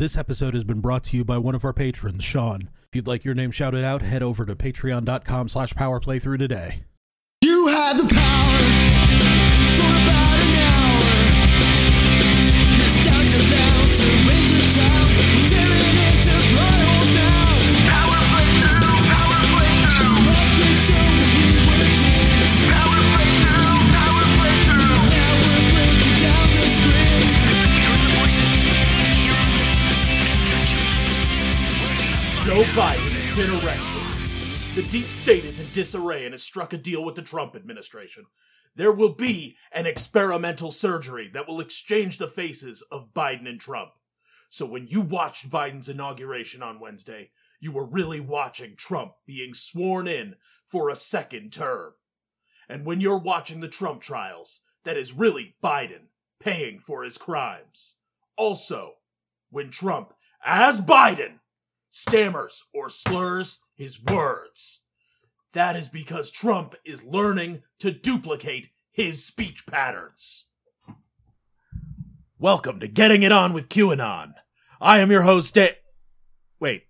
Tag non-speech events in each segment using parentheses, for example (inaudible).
This episode has been brought to you by one of our patrons, Sean. If you'd like your name shouted out, head over to patreon.com slash powerplaythrough today. You had the power Joe Biden has been arrested. The deep state is in disarray and has struck a deal with the Trump administration. There will be an experimental surgery that will exchange the faces of Biden and Trump. So when you watched Biden's inauguration on Wednesday, you were really watching Trump being sworn in for a second term. And when you're watching the Trump trials, that is really Biden paying for his crimes. Also, when Trump, as Biden, stammers or slurs his words. That is because Trump is learning to duplicate his speech patterns. Welcome to Getting It On with QAnon. I am your host, Da- Wait.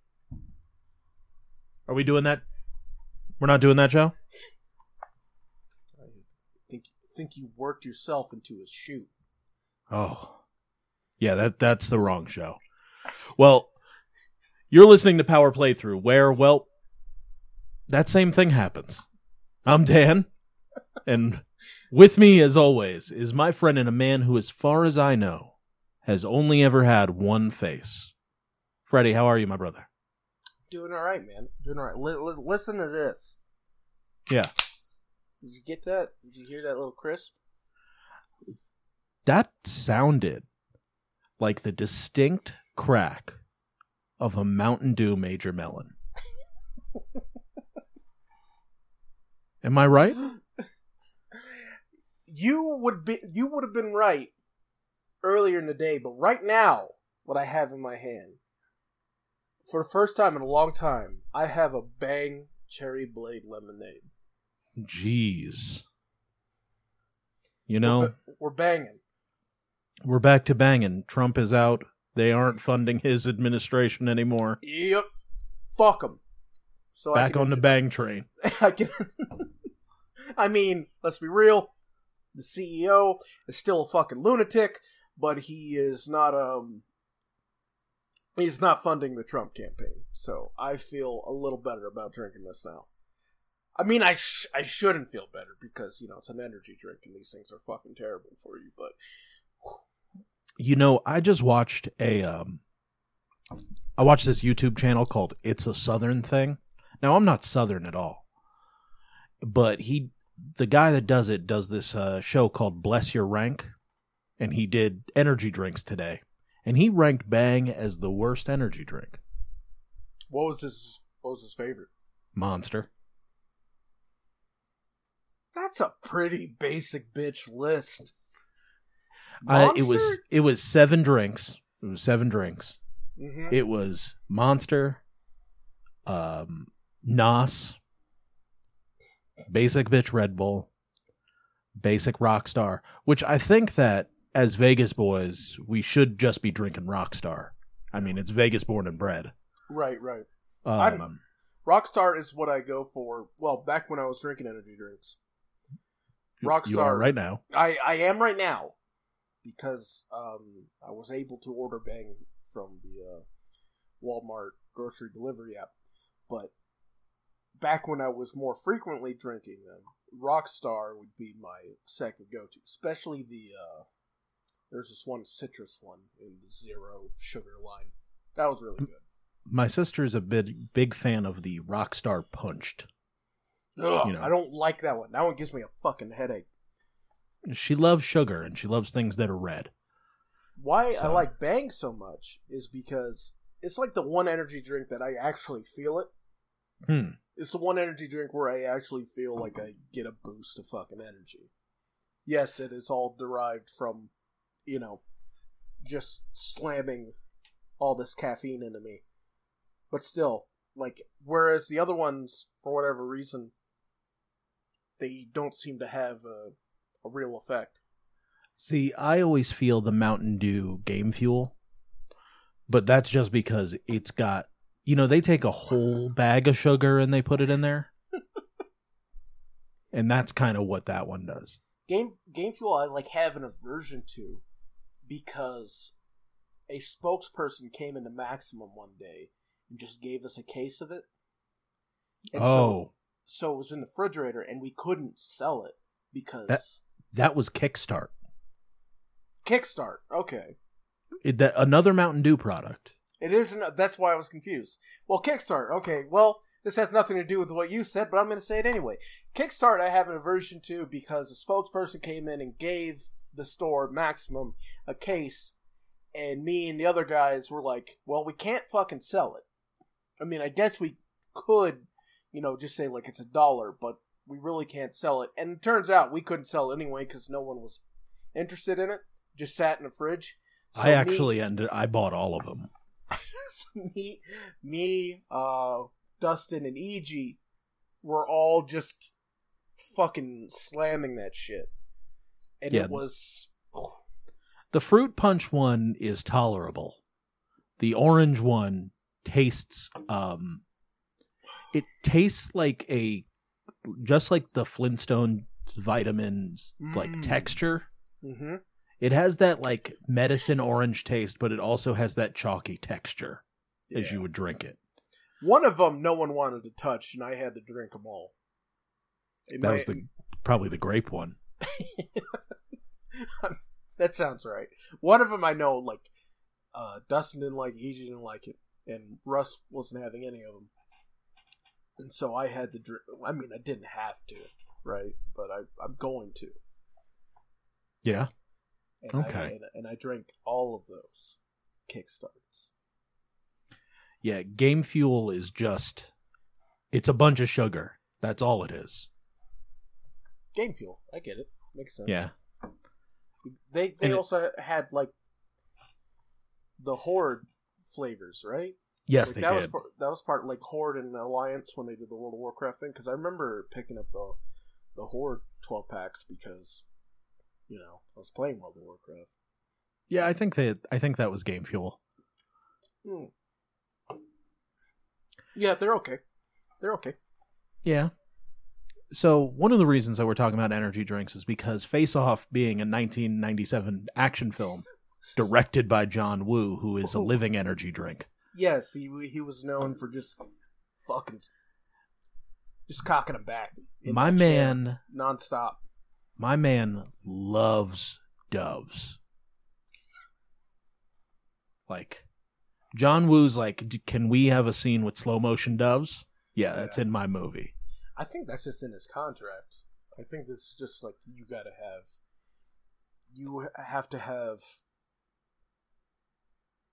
Are we doing that? We're not doing that, Joe? think think you worked yourself into a shoot. Oh. Yeah, that that's the wrong show. Well, you're listening to Power Playthrough, where, well, that same thing happens. I'm Dan, and with me, as always, is my friend and a man who, as far as I know, has only ever had one face. Freddie, how are you, my brother? Doing all right, man. Doing all right. Li- li- listen to this. Yeah. Did you get that? Did you hear that little crisp? That sounded like the distinct crack of a Mountain Dew Major Melon. (laughs) Am I right? You would be. You would have been right earlier in the day, but right now, what I have in my hand, for the first time in a long time, I have a Bang Cherry Blade Lemonade. Jeez. You know, We're, ba- we're banging. we're back to banging. Trump is out. They aren't funding his administration anymore. Yep. Fuck them. So Back can- on the bang train. (laughs) I can. (laughs) I mean, let's be real. The CEO is still a fucking lunatic, but he is not um. He's not funding the Trump campaign, so I feel a little better about drinking this now. I mean, I sh- I shouldn't feel better because you know it's an energy drink and these things are fucking terrible for you. But You know, I just watched a um I watched this YouTube channel called It's a Southern Thing. Now, I'm not southern at all. But he the guy that does it does this uh, show called Bless Your Rank and he did energy drinks today. And he ranked Bang as the worst energy drink. what was his what was his favorite? Monster. That's a pretty basic bitch list. I, it was it was seven drinks. It was seven drinks. hmm It was Monster, um, Nos, Basic Bitch Red Bull, Basic Rockstar, which I think that as Vegas boys, we should just be drinking Rockstar. I mean, it's Vegas born and bred. right, right. Um, I'm- Rockstar is what I go for. Well, back when I was drinking energy drinks, Rockstar. Right now. I I am right now because um I was able to order Bang from the uh, Walmart grocery delivery app, but back when I was more frequently drinking them, Rockstar would be my second go-to, especially the uh there's this one citrus one in the zero sugar line. That was really good. My sister is a big big fan of the Rockstar Punched. Ugh, You know. I don't like that one. That one gives me a fucking headache. She loves sugar and she loves things that are red. Why I like Bang so much is because it's like the one energy drink that I actually feel it. Hmm. It's the one energy drink where I actually feel like I get a boost of fucking energy. Yes, it is all derived from, you know, just slamming all this caffeine into me. But still, like, whereas the other ones, for whatever reason, they don't seem to have a, a real effect. See, I always feel the Mountain Dew Game Fuel but that's just because it's got you know they take a whole bag of sugar and they put it in there and that's kind of what that one does Game Game Fuel I like have an aversion to because a spokesperson came into Maximum one day and just gave us a case of it. And so, oh so it was in the refrigerator and we couldn't sell it because That- that was kickstart Kickstart. Okay. it, that, another mountain dew product It isn't that's why I was confused. Well, Kickstart. Okay. Well, this has nothing to do with what you said, but I'm going to say it anyway. Kickstart I have an aversion to because a spokesperson came in and gave the store Maximum a case and me and the other guys were like, "Well, we can't fucking sell it." I mean, I guess we could, you know, just say like it's a dollar, but we really can't sell it. And it turns out we couldn't sell it anyway cuz no one was interested in it. Just sat in the fridge. So i me- actually ended i bought all of them (laughs) me, me, uh, Dustin, and EG were all just fucking slamming that shit, and Yeah. it was the fruit punch one is tolerable the orange one tastes um it tastes like a just like the flintstone vitamins like Mm. texture hmm It has that like medicine orange taste, but it also has that chalky texture as you would drink it. One of them, no one wanted to touch, and I had to drink them all. It That might- was the probably the grape one. (laughs) that sounds right. One of them I know, like uh, Dustin didn't like it, EG didn't like it, and Russ wasn't having any of them, and so I had to drink. I mean, I didn't have to, right? But I, I'm going to. Yeah. And Okay. I, and, and I drank all of those kickstarts. Yeah, Game Fuel is just it's a bunch of sugar. That's all it is. Game fuel, I get it. Makes sense. Yeah. They they And it- also had like the horde flavors, right? Yes, Like, they that was did. part, that was part like Horde and Alliance when they did the World of Warcraft thing. Because I remember picking up the the Horde twelve packs because you know I was playing World of Warcraft. Yeah, I think that I think that was Game Fuel. Hmm. Yeah, they're okay. They're okay. Yeah. So one of the reasons that we're talking about energy drinks is because Face Off being a 1997 action film (laughs) directed by John Woo, who is a Oh. living energy drink. Yes, he he was known for just fucking just cocking him back. My man, nonstop. my man loves doves. Like John Woo's like, "D- can we have a scene with slow motion doves? Yeah, that's Yeah. in my movie. I think that's just in his contract. I think this is just like you got to have. You have to have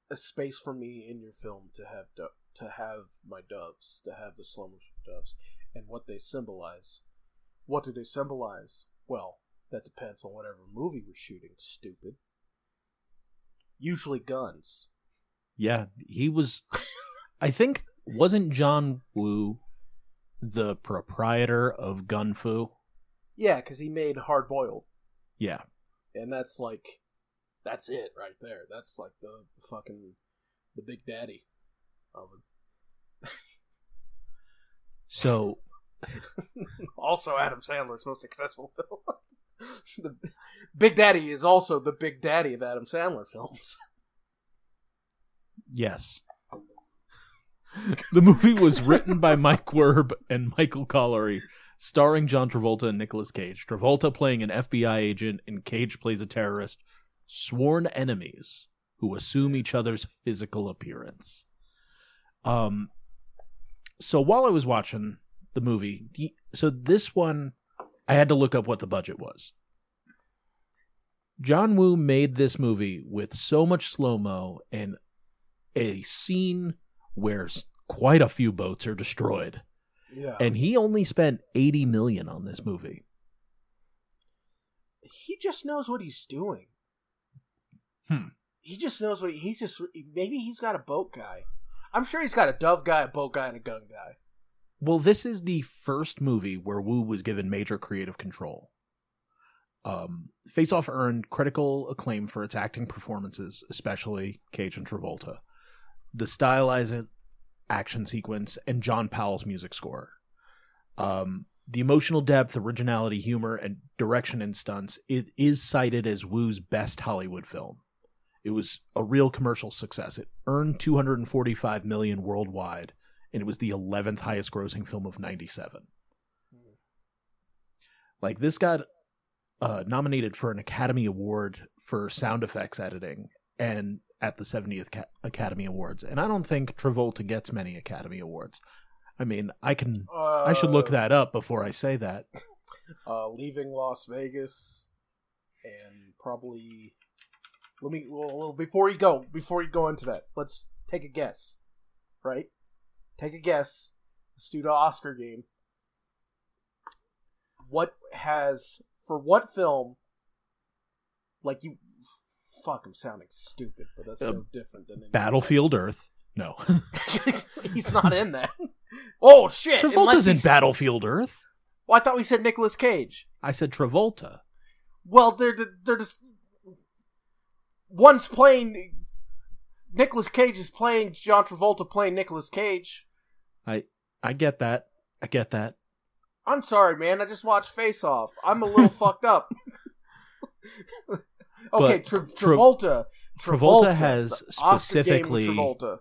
a space for me in your film to have do- to have my doves, to have the slow motion doves, and what they symbolize. What do they symbolize? Well, that depends on whatever movie we're shooting. Stupid. Usually guns. Yeah, he was. I think wasn't John Woo the proprietor of Gun Fu? Yeah, because he made hard boiled. Yeah, and that's like that's it right there that's like the, the fucking the big daddy of it. so (laughs) also adam sandler's most successful film (laughs) the big daddy is also the big daddy of adam sandler films (laughs) yes, the movie was written by Mike Werb and Michael Collery, starring John Travolta and Nicolas Cage. Travolta playing an FBI agent, and Cage plays a terrorist. Sworn enemies who assume each other's physical appearance. Um, so while I was watching the movie, the- so this one, I had to look up what the budget was. John Woo made this movie with so much slow mo and a scene where quite a few boats are destroyed, yeah and he only spent eighty million on this movie. he just knows what he's doing Hmm. he just knows what he, he's just maybe he's got a boat guy i'm sure he's got a dove guy a boat guy and a gun guy Well, this is the first movie where Woo was given major creative control. Um, Face Off earned critical acclaim for its acting performances, especially Cage and Travolta. the stylized action sequence, and John Powell's music score. Um, the emotional depth, originality, humor, and direction in stunts, it is cited as Woo's best Hollywood film. It was a real commercial success. It earned 245 million worldwide, and it was the 11th highest grossing film of 97. Like this got uh, nominated for an Academy Award for sound effects editing and at the 70th Ca- Academy Awards. And I don't think Travolta gets many Academy Awards. I mean, I can Uh, I should look that up before I say that. Uh, leaving Las Vegas, and probably. Let me. Well, before you go, before you go into that, let's take a guess. Right? Take a guess. Let's do the Oscar game. What has for what film? Like you, fuck, I'm sounding stupid, but that's Uh, no different than Battlefield else. Earth. No. (laughs) (laughs) he's not in that. Oh shit! Travolta's in Battlefield Earth. Well, I thought we said Nicolas Cage. I said Travolta. Well, they're they're just one's playing. Nicholas Cage is playing John Travolta playing Nicholas Cage. I I get that. I get that. I'm sorry, man. I just watched Face Off. I'm a little (laughs) fucked up. (laughs) okay, Tra- Tra- Travolta. Travolta has the Oscar game with specifically- Travolta.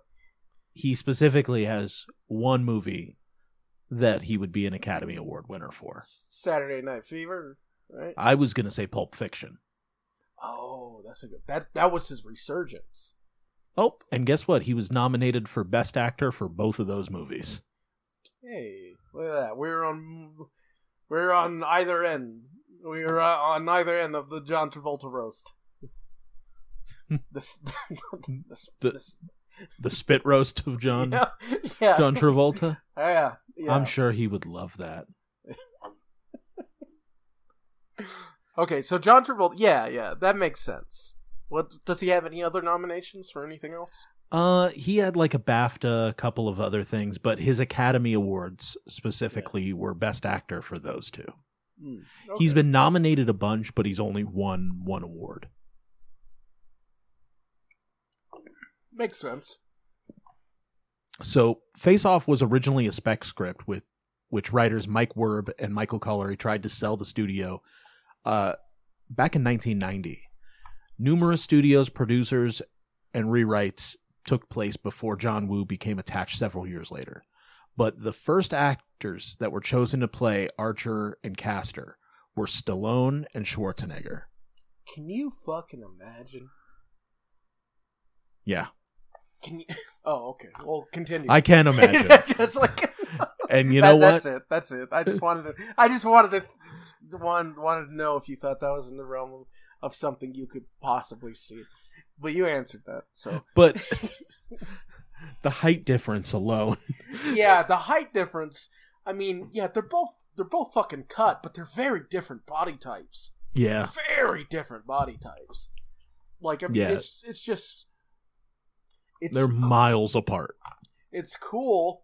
He specifically has one movie that he would be an Academy Award winner for. Saturday Night Fever, right? I was going to say Pulp Fiction. Oh, that's a good. That that was his resurgence. Oh, and guess what? He was nominated for Best Actor for both of those movies. Hey, look at that. We're on we're on either end. We're uh, on either end of the John Travolta roast. (laughs) this, (laughs) this, The- this, The spit roast of John yeah, (laughs) yeah, John Travolta. yeah, yeah. I'm sure he would love that. Okay, so John Travolta, yeah, yeah, that makes sense. What does he have any other nominations for anything else? Uh, he had like a BAFTA, a couple of other things, but his Academy Awards specifically were Best Actor for those two. He's okay. been nominated a bunch, but he's only won one award. makes sense. So, Face Off was originally a spec script with which writers Mike Werb and Michael Collery tried to sell the studio uh, back in 1990. Numerous studios, producers, and rewrites took place before John Woo became attached several years later. But the first actors that were chosen to play Archer and Castor were Stallone and Schwarzenegger. Can you fucking imagine? Yeah, Can you? (laughs) Oh, okay. Well, continue. I can't (laughs) imagine. just like and you That- know what? That's it. That's it. I just wanted to. I just wanted to. One wanted to know if you thought that was in the realm of, of something you could possibly see, but you answered that. So But (laughs) the height difference alone. yeah, the height difference. I mean, yeah, they're both they're both fucking cut, but they're very different body types. Yeah. Very different body types. Like I mean, Yeah. it's it's just it's They're miles apart. it's cool,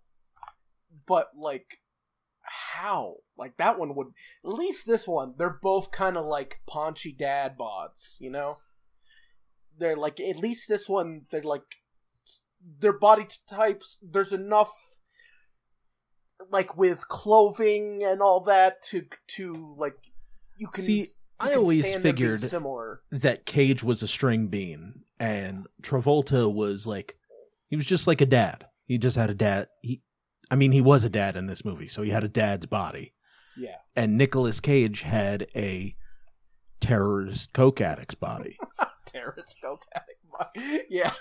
but like how? Like that one would at least this one, they're both kind of like paunchy dad bods, you know? They're like at least this one they're like their body types there's enough like with clothing and all that to to like you can See, you I can always stand them being figured similar. that Cage was a string bean and Travolta was like he was just like a dad. He just had a dad. He I mean he was a dad in this movie, so he had a dad's body. Yeah. And Nicolas Cage had a terrorist coke addict's body. (laughs) terrorist coke addict. body. Yeah,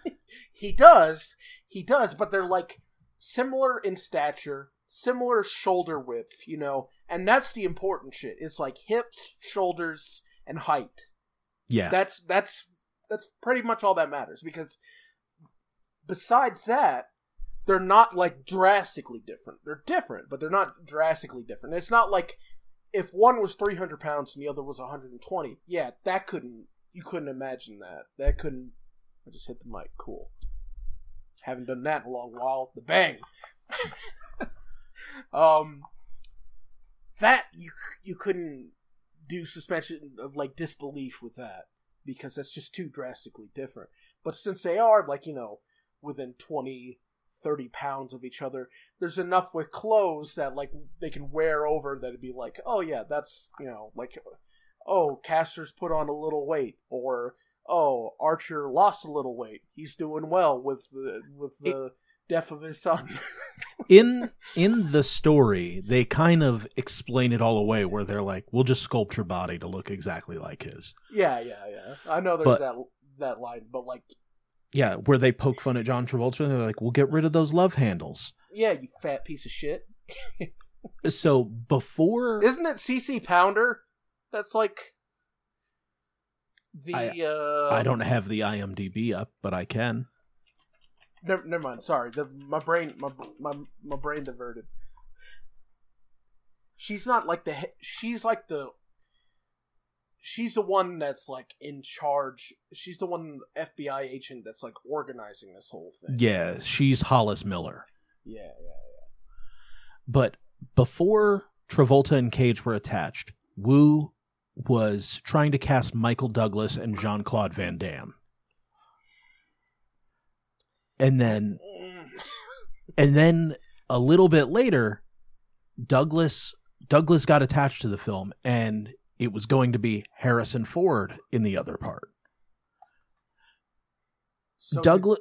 (laughs) he does. He does, but they're like similar in stature, similar shoulder width, you know, and that's the important shit. It's like hips, shoulders, and height. Yeah. That's that's that's pretty much all that matters because besides that, they're not like drastically different. They're different, but they're not drastically different. It's not like if one was 300 pounds and the other was 120. Yeah, that couldn't you couldn't imagine that. That couldn't. I just hit the mic. Cool. Haven't done that in a long while. The bang. (laughs) um, that you you couldn't do suspension of like disbelief with that because that's just too drastically different. But since they are like you know within 20, 30 pounds of each other. There's enough with clothes that like they can wear over that it'd be like, oh yeah, that's you know like, oh Castor's put on a little weight, or oh Archer lost a little weight. He's doing well with the with the death of his son. (laughs) in in the story they kind of explain it all away where they're like we'll just sculpt your body to look exactly like his yeah, yeah, yeah. I know there's But- that that line, but like, yeah where they poke fun at john travolta they're like we'll get rid of those love handles yeah, you fat piece of shit. (laughs) so before Isn't it CC Pounder? That's like the I- uh i don't have the imdb up but i can Never, never mind. Sorry, the, my brain, my, my my brain diverted. She's not like the. She's like the. She's the one that's like in charge. She's the one FBI agent that's like organizing this whole thing. yeah she's hollis miller yeah, yeah. Yeah. But before travolta and cage were attached woo was trying to cast michael douglas and jean-claude van damme and then Mm. and then a little bit later douglas douglas got attached to the film and it was going to be harrison ford in the other part So douglas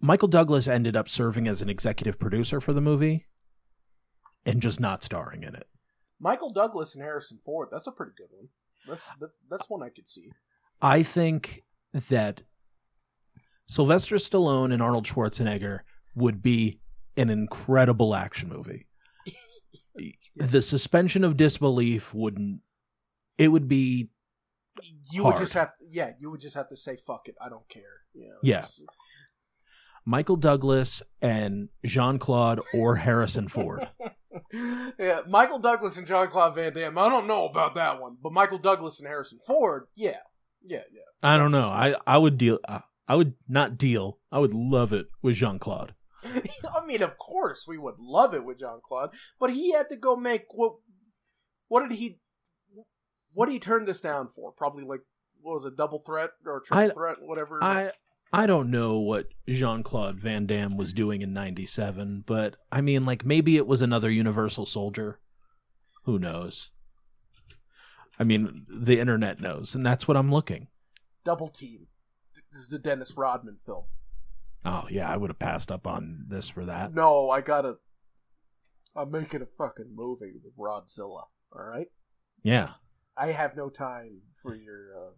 michael douglas ended up serving as an executive producer for the movie and just not starring in it Michael Douglas and Harrison Ford. That's a pretty good one. That's that's, that's one I could see. i think that sylvester stallone and arnold schwarzenegger would be an incredible action movie (laughs) the suspension of disbelief wouldn't it would be You would just have to, yeah, you would just have to say fuck it. I don't care. You know, Yeah. it's- Michael Douglas and Jean Claude or Harrison Ford. (laughs) yeah, Michael Douglas and Jean Claude Van Damme. I don't know about that one, but Michael Douglas and Harrison Ford, yeah, yeah, yeah. I don't know. I I would deal. I I would not deal. I would love it with Jean Claude. (laughs) I mean, of course, we would love it with Jean Claude, but he had to go make what? What did he? What did he turn this down for? Probably like what was it, double threat or triple I- threat, whatever. I I don't know what Jean Claude Van Damme was doing in '97, but I mean, like maybe it was another Universal Soldier. Who knows? I mean, the internet knows, and that's what I'm looking. double team. This is the Dennis Rodman film. Oh yeah, I would have passed up on this for that. No, I gotta. I'm making a fucking movie with Rodzilla. All right. Yeah, I have no time for your uh,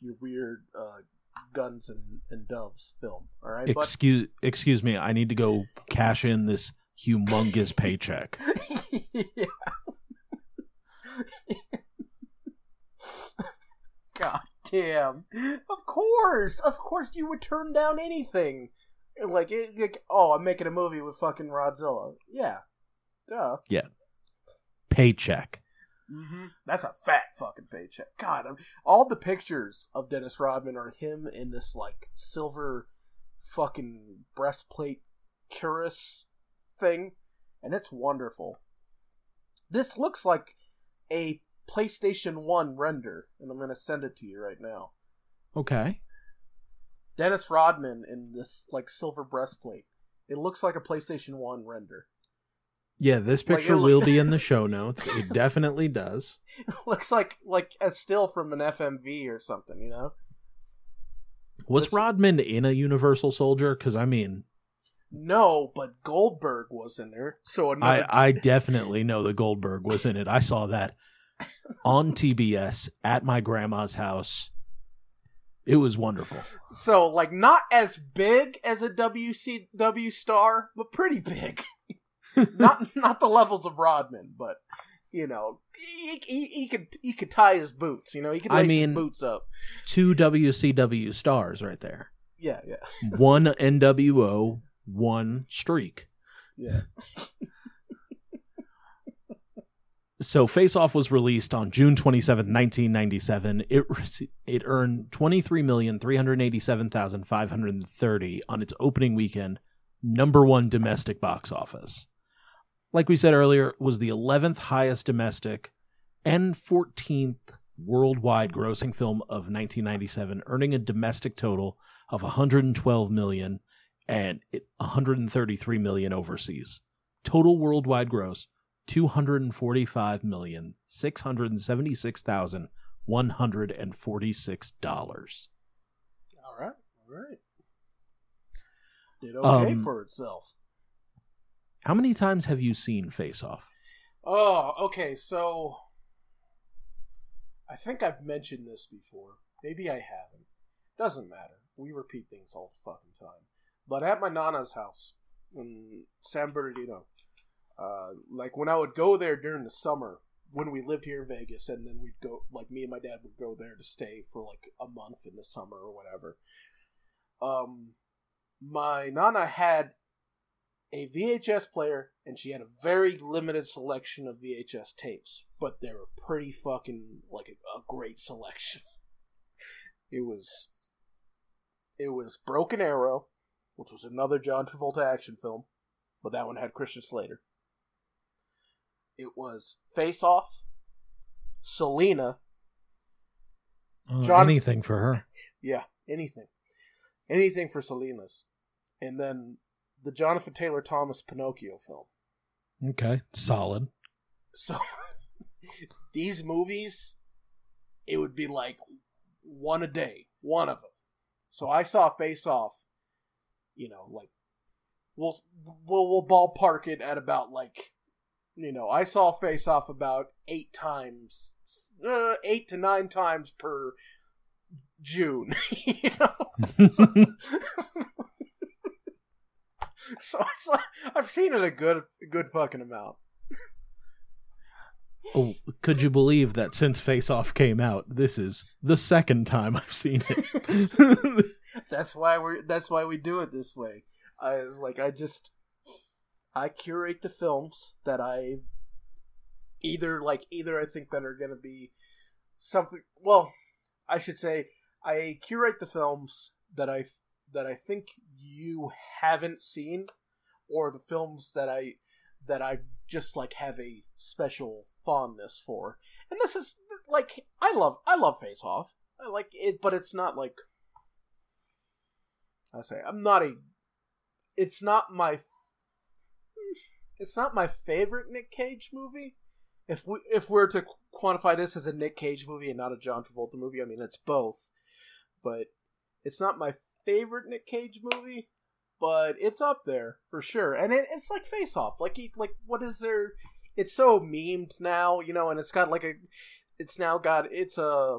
your weird uh, guns and, and doves film. All right, excuse excuse me. I need to go cash in this humongous paycheck. (laughs) yeah. God damn! Of course, of course, you would turn down anything. Like, it, like, oh, I'm making a movie with fucking Rodzilla. Yeah, duh. Yeah, paycheck. Mm-hmm. That's a fat fucking paycheck. God, I'm, all the pictures of Dennis Rodman are him in this like silver fucking breastplate cuirass thing, and it's wonderful. This looks like a PlayStation One render, and I'm gonna send it to you right now. Okay. Dennis Rodman in this like silver breastplate. It looks like a PlayStation One render. Yeah, this Like, picture it look- will be in the (laughs) show notes. It definitely does. (laughs) looks like like a still from an FMV or something, you know. Was This- Rodman in a Universal Soldier? Because I mean, No, but Goldberg was in there. So another I I (laughs) definitely know that Goldberg was in it. I saw that on TBS at my grandma's house. It was wonderful. so like not as big as a WCW star, but pretty big. (laughs) not not the levels of Rodman, but you know, he, he, he could he could tie his boots. You know, he could I lace mean- his boots up. Two WCW stars right there. Yeah, yeah, (laughs) One NWO, one streak. yeah. (laughs) So Face Off was released on June 27, 1997. It it earned 23,387,530 on its opening weekend, number 1 domestic box office. Like we said earlier, was the 11th highest domestic and 14th worldwide grossing film of 1997, earning a domestic total of 112 million and 133 million overseas. Total worldwide gross 245 million 676,146 dollars. All right, all right. Did okay Um, for itself. How many times have you seen Face Off? Oh, okay. So I think I've mentioned this before. Maybe I haven't. Doesn't matter. We repeat things all the fucking time. But at my nana's house in San Bernardino, uh, like when I would go there during the summer when we lived here in Vegas, and then we'd go, like me and my dad would go there to stay for like a month in the summer or whatever. Um, my nana had a VHS player, and she had a very limited selection of VHS tapes, but they were pretty fucking like a, a great selection. (laughs) It was, it was Broken Arrow, which was another John Travolta action film, but that one had Christian Slater. It was Face Off, Selena, oh, John- anything for her. (laughs) yeah, anything, anything for Selena's, and then the Jonathan Taylor Thomas Pinocchio film. Okay, solid. So (laughs) these movies, it would be like one a day, one of them. So I saw Face Off. You know, like we'll we'll we'll ballpark it at about like you know I saw Face Off about eight times, uh, eight to nine times per June. (laughs) you know. (laughs) So (laughs) it's like, I've seen it a good, good fucking amount. Oh, could you believe that since Face Off came out, this is the second time I've seen it? (laughs) That's why we're. That's why we do it this way. I was like, I just, I curate the films that I either like, either I think that are gonna be something. Well, I should say, I curate the films that I that I think you haven't seen, or the films that I that I just like have a special fondness for. And this is like I love I love Face Off. I like it, but it's not like I say I'm not a. It's not my. It's not my favorite Nick Cage movie. If we if we're to quantify this as a Nick Cage movie and not a John Travolta movie, I mean it's both. But it's not my favorite Nick Cage movie. But it's up there for sure, and it, it's like Face Off. Like he like what is there? It's so memed now, you know, and it's got like a. It's now got it's a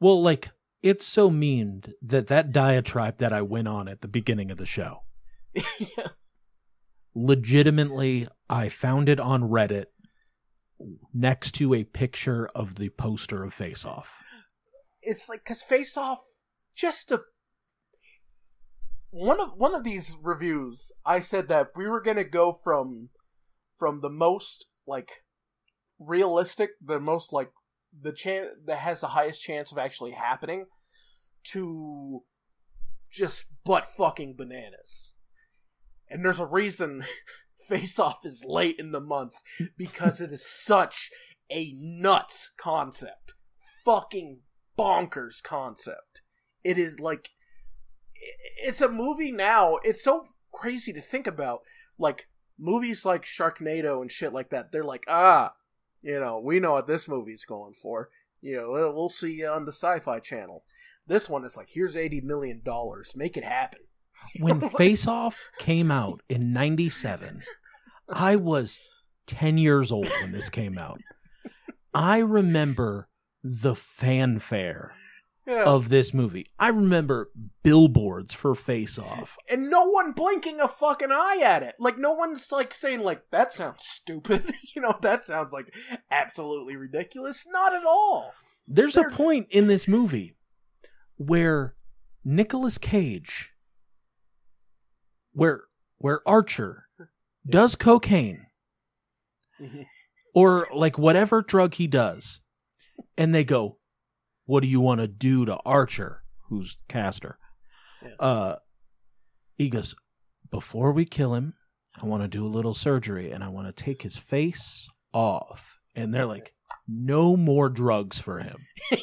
well, like it's so memed that that diatribe that I went on at the beginning of the show, (laughs) yeah. legitimately, I found it on Reddit next to a picture of the poster of Face Off. It's like because Face Off just a one of one of these reviews. I said that we were gonna go from from the most like realistic, the most like the chance that has the highest chance of actually happening, to just butt fucking bananas. And there's a reason (laughs) Face Off is late in the month because it is such a nuts concept. Fucking bonkers concept. It is like it's a movie now. It's so crazy to think about. Like movies like Sharknado and shit like that. They're like, ah, you know, we know what this movie's going for. You know, we'll- see you on the Sci-Fi Channel. This one is like, here's eighty million dollars, make it happen. (laughs) When (laughs) Face Off came out in 97, I was 10 years old when this came out. I remember the fanfare Yeah. of this movie. I remember billboards for Face Off. and no one blinking a fucking eye at it. Like no one's like saying like that sounds stupid. (laughs) you know, that sounds like absolutely ridiculous. Not at all. There's a point in this movie where Nicolas Cage where where Archer does cocaine (laughs) or like whatever drug he does and they go what do you want to do to archer who's castor Yeah. uh he goes before we kill him i want to do a little surgery and i want to take his face off. And they're like no more drugs for him. (laughs)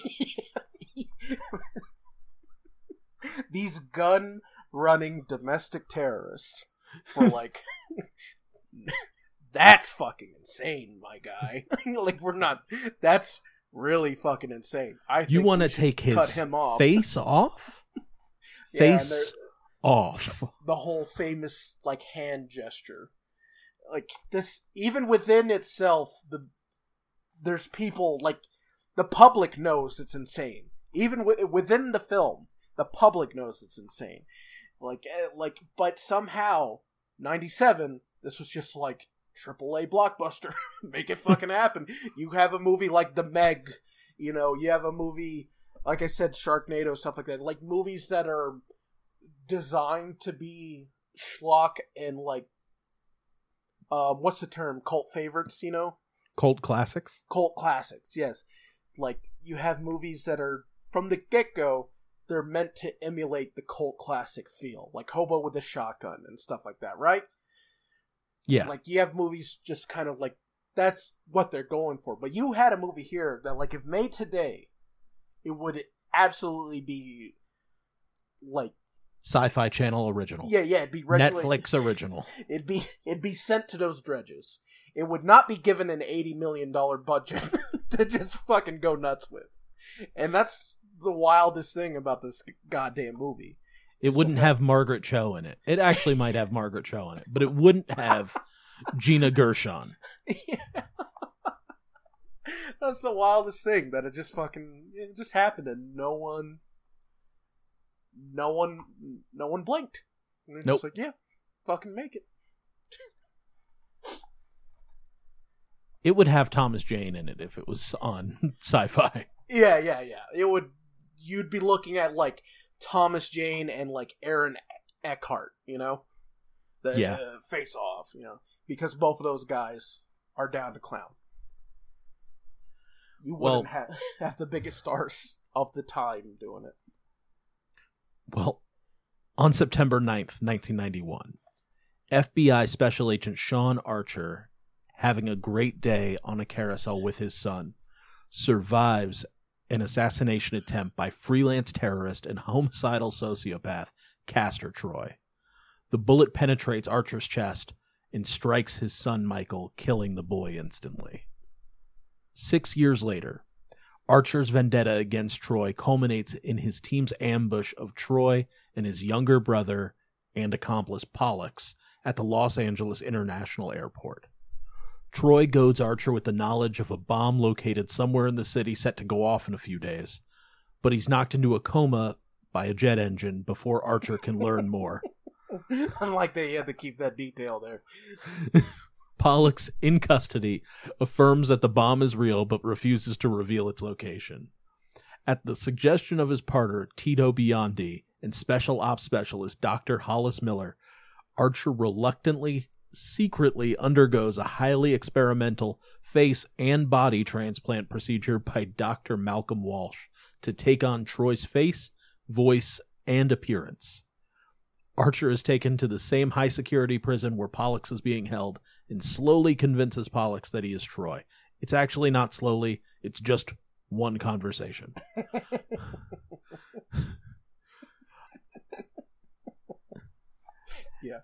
These gun running domestic terrorists were like (laughs) that's fucking insane my guy. (laughs) Like we're not that's really fucking insane. I think You want to take his cut him off. face (laughs) off? Yeah, face off. the whole famous like hand gesture. Like this even within itself the there's people like the public knows it's insane. Even wi- within the film the public knows it's insane. Like eh, like but somehow 97 this was just like triple A blockbuster. (laughs) Make it fucking happen. You have a movie like the meg you know you have a movie like i said sharknado stuff like that. Like movies that are designed to be schlock and like um what's the term? Cult favorites you know? Cult classics. cult classics yes. Like you have movies that are from the get-go they're meant to emulate the cult classic feel. Like hobo with a shotgun and stuff like that right Yeah. like you have movies just kind of like that's what they're going for but you had a movie here that like if made today it would absolutely be like Sci-Fi Channel original. yeah yeah it'd be regula- Netflix original. (laughs) It'd be it'd be sent to those dredges. It would not be given an eighty million dollar budget (laughs) to just fucking go nuts with. And that's the wildest thing about this goddamn movie. It wouldn't have Margaret Cho in it. It actually might have Margaret Cho in it, but it wouldn't have Gina Gershon. (laughs) that's the wildest thing that it just fucking it just happened and no one no one no one blinked. And they're Nope. just like, yeah, fucking make it. It would have Thomas Jane in it if it was on (laughs) Sci-Fi. Yeah, yeah, yeah. It would. You'd be looking at like Thomas Jane and like Aaron Eckhart, you know, the Yeah. uh, face off, you know, because both of those guys are down to clown. You wouldn't have (laughs) have the biggest stars of the time doing it. Well, on September 9th, 1991, FBI Special Agent Sean Archer, having a great day on a carousel with his son, survives an assassination attempt by freelance terrorist and homicidal sociopath Castor Troy. The bullet penetrates Archer's chest and strikes his son Michael, killing the boy instantly. Six years later, Archer's vendetta against Troy culminates in his team's ambush of Troy and his younger brother and accomplice Pollux at the Los Angeles International Airport. Troy goads Archer with the knowledge of a bomb located somewhere in the city set to go off in a few days, but he's knocked into a coma by a jet engine before Archer can learn more. (laughs) I'm Unlike they had to keep that detail there. (laughs) Pollux, in custody, affirms that the bomb is real but refuses to reveal its location. At the suggestion of his partner, Tito Biondi, and Special Ops Specialist Dr. Hollis Miller, Archer reluctantly, secretly undergoes a highly experimental face and body transplant procedure by Dr. Malcolm Walsh to take on Troy's face, voice, and appearance. Archer is taken to the same high security prison where Pollux is being held and slowly convinces Pollux that he is Troy. It's actually not slowly, it's just one conversation. (laughs) Yeah.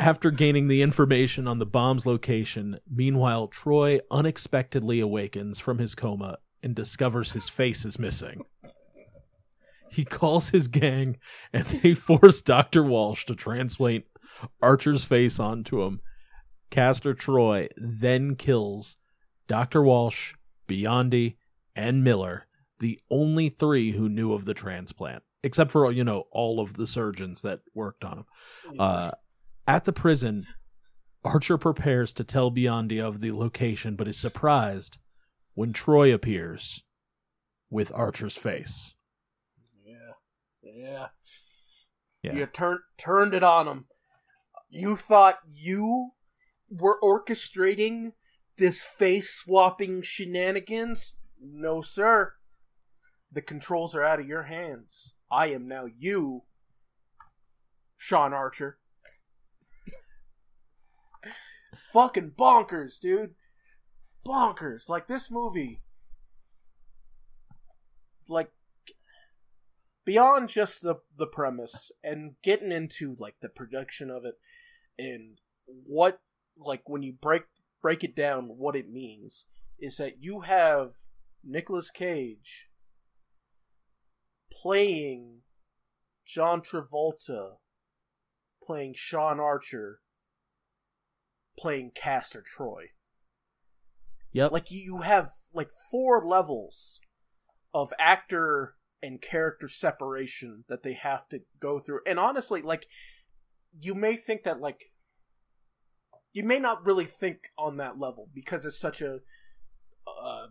After gaining the information on the bomb's location, meanwhile, Troy unexpectedly awakens from his coma and discovers his face is missing. He calls his gang and they (laughs) force Dr. Walsh to transplant Archer's face onto him. Castor Troy then kills Dr. Walsh, Biondi, and Miller, the only three who knew of the transplant, except for, you know, all of the surgeons that worked on him. Uh, at the prison, Archer prepares to tell Biondi of the location, but is surprised when Troy appears with Archer's face. Yeah. Yeah. Yeah. You turned turned it on him. You thought you were orchestrating this face swapping shenanigans? No, sir. The controls are out of your hands. I am now you, Sean Archer. Fucking bonkers, dude. Bonkers. Like this movie. Like beyond just the the premise and getting into like the production of it and what like when you break break it down what it means is that you have Nicolas Cage playing John Travolta playing Sean Archer playing Castor Troy. Yep. like you have like four levels of actor and character separation that they have to go through. And honestly like you may think that like you may not really think on that level because it's such a uh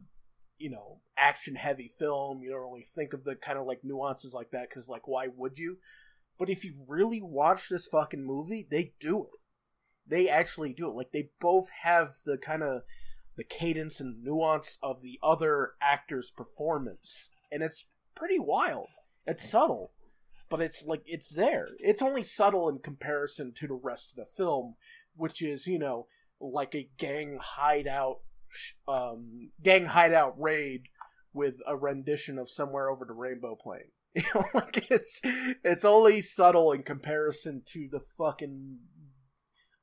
you know action heavy film. You don't really think of the kind of like nuances like that because like why would you? But if you really watch this fucking movie they do it they actually do it. Like they both have the kind of the cadence and nuance of the other actor's performance. And it's pretty wild. It's subtle but it's like it's there. It's only subtle in comparison to the rest of the film which is you know like a gang hideout um gang hideout raid with a rendition of somewhere over the rainbow playing (laughs) you know like it's it's only subtle in comparison to the fucking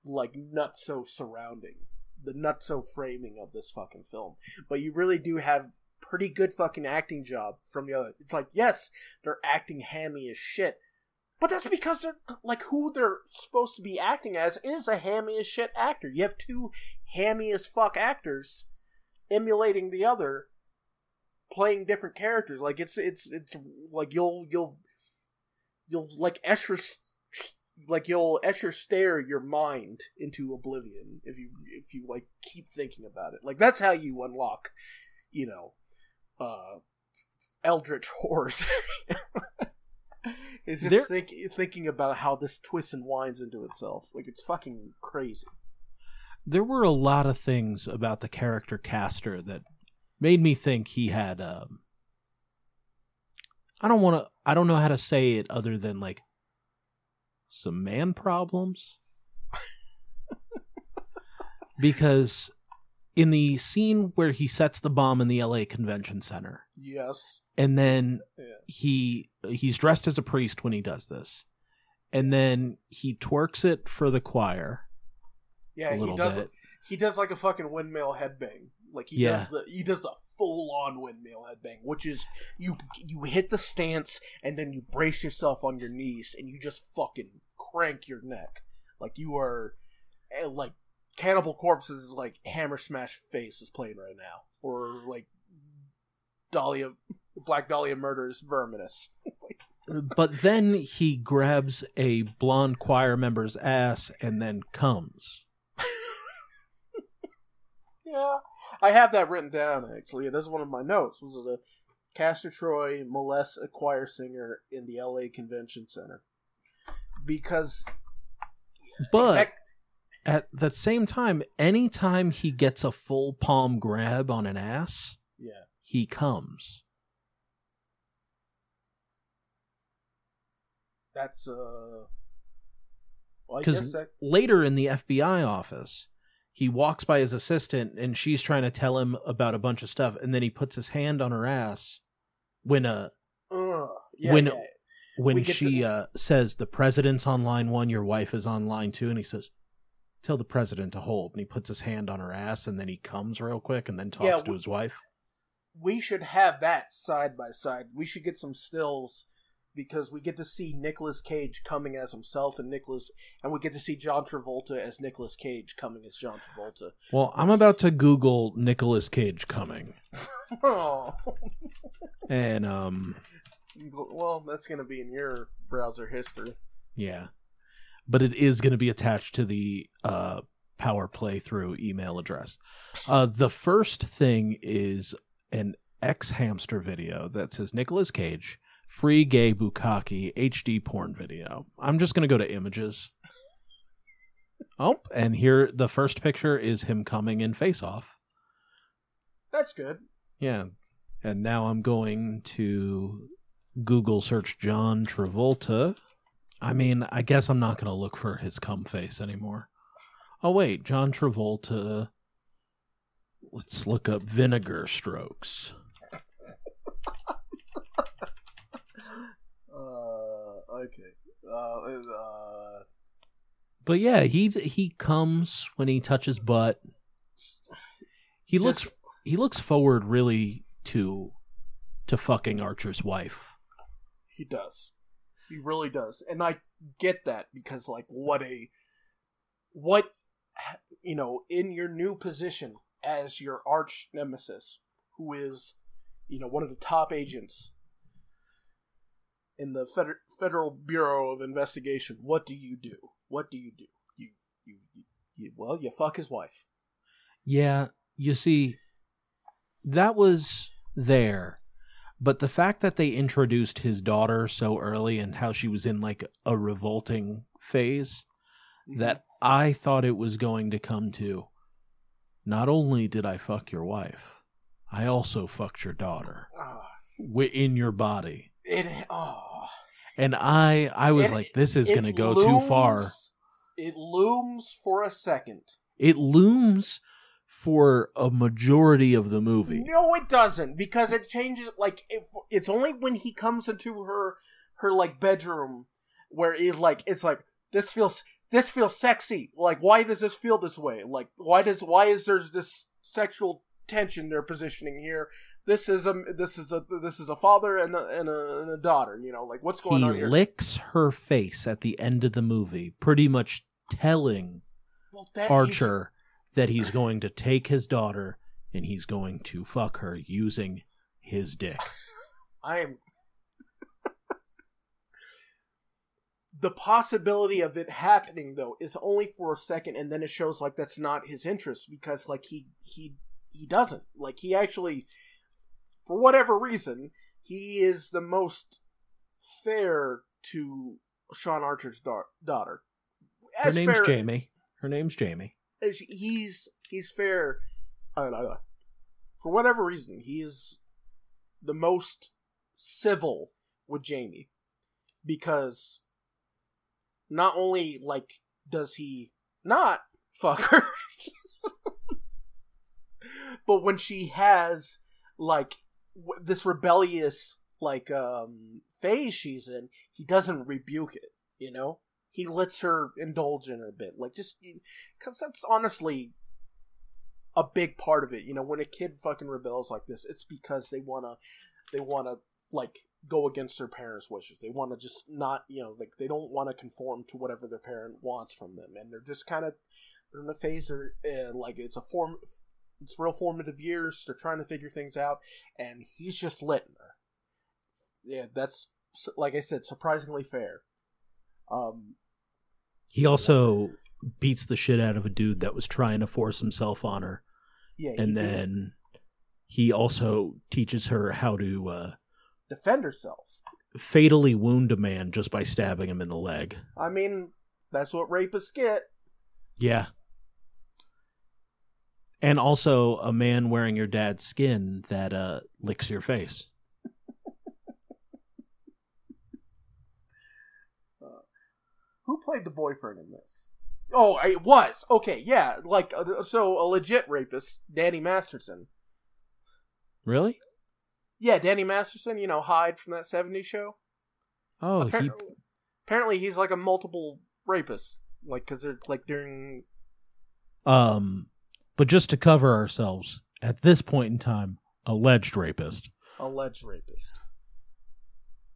like nutso surrounding the nutso framing of this fucking film. But you really do have pretty good fucking acting job from the other. It's like yes, they're acting hammy as shit, but that's because they're like who they're supposed to be acting as is a hammy as shit actor. You have two hammy as fuck actors emulating the other, playing different characters. Like it's it's it's like you'll you'll you'll like Escher like you'll Escher stare your mind into oblivion if you if you like keep thinking about it. Like that's how you unlock, you know, uh eldritch horrors. (laughs) it's just There- think, thinking about how this twists and winds into itself. Like it's fucking crazy. there were a lot of things about the character Castor that made me think he had um I don't want to I don't know how to say it other than like some man problems because in the scene where he sets the bomb in the LA Convention Center Yes. and then Yeah. he he's dressed as a priest when he does this and then he twerks it for the choir Yeah, he does bit he does like a fucking windmill headbang. Like he Yeah. does the he does the full on windmill headbang, which is you you hit the stance and then you brace yourself on your knees and you just fucking crank your neck like you are eh, like Cannibal Corpse's like Hammer Smash Face is playing right now, or like Dahlia Black Dahlia Murders Verminous. (laughs) but then he grabs a blonde choir member's ass and then comes (laughs) Yeah, I have that written down actually. That's one of my notes. This is a Castor Troy molests a choir singer in the L.A. Convention Center because but at the same time anytime he gets a full palm grab on an ass yeah, he comes that's uh. Well, because that later in the FBI office, he walks by his assistant and she's trying to tell him about a bunch of stuff, and then he puts his hand on her ass when uh uh, yeah, when- yeah. When she to- uh says the president's on line one, your wife is on line two, and he says. Tell the president to hold, and he puts his hand on her ass, and then he comes real quick, and then talks Yeah, to we- his wife. we should have that side by side. We should get some stills because we get to see Nicolas Cage coming as himself and Nicolas, and we get to see John Travolta as Nicolas Cage coming as John Travolta. Well, I'm about to Google Nicolas Cage coming, (laughs) Oh, and um, well, that's gonna be in your browser history. yeah, but it is going to be attached to the uh power playthrough email address. Uh, the first thing is an X hamster video that says Nicolas Cage free gay bukkake HD porn video. I'm just going to go to images. Oh, and here the first picture is him coming in face off. That's good. Yeah. And now I'm going to Google search John Travolta. I mean, I guess I'm not going to look for his cum face anymore. Oh, wait. John Travolta. Let's look up vinegar strokes. (laughs) okay. Uh, uh, But yeah, he he comes when he touches butt. He Just- looks he looks forward really to to fucking Archer's wife. He does. He really does, and I get that because, like, what a what you know in your new position as your arch nemesis, who is you know one of the top agents in the Feder- Federal Bureau of Investigation. What do you do? What do you do? You you, you, you well, you fuck his wife. Yeah, you see, that was there. But the fact that they introduced his daughter so early and how she was in like a revolting phase, mm-hmm. that I thought it was going to come to not only did I fuck your wife, I also fucked your daughter ah. wi- in your body. it oh. And I I was It- like this is going to go too far. It looms for a second. It looms for a majority of the movie. No, it doesn't because it changes. Like if it's only when he comes into her her like bedroom where it like it's like this feels this feels sexy. Like why does this feel this way? Like why does why is there this sexual tension they're positioning here? This is a this is a this is a father and a and a, and a daughter. You know, like what's going he on here? licks her face at the end of the movie, pretty much telling well, Archer that he's going to take his daughter and he's going to fuck her using his dick. I am. (laughs) the possibility of it happening though is only for a second, and then it shows like that's not his interest because like he he he doesn't like he actually for whatever reason he is the most fair to Sean Archer's da- daughter. Her name's fair- Jamie. Her name's Jamie. He's he's fair. For whatever reason, he is the most civil with Jamie because not only like does he not fuck her, (laughs) but when she has like w- this rebellious like um phase she's in, he doesn't rebuke it. You know, he lets her indulge in it a bit, like just because that's honestly a big part of it. You know, when a kid fucking rebels like this, it's because they wanna they wanna like go against their parents' wishes. They want to just not, you know, like they don't want to conform to whatever their parent wants from them, and they're just kind of they're in a phase. They're uh, like it's a form, it's real formative years. They're trying to figure things out, and he's just letting her. Yeah, that's like I said, surprisingly fair. Um, He also beats the shit out of a dude that was trying to force himself on her. yeah, he And then he also teaches her how to uh, defend herself. fatally wound a man just by stabbing him in the leg. I mean, that's what rapists get. Yeah. And also a man wearing your dad's skin that uh, licks your face. Who played the boyfriend in this? Oh, it was okay. Yeah, like uh, so a legit rapist, Danny Masterson. Really? Yeah, Danny Masterson. You know, Hyde from that '70s show. Oh, he Apparently, he's like a multiple rapist. Like, because they're like during. um but just to cover ourselves, at this point in time, alleged rapist, alleged rapist.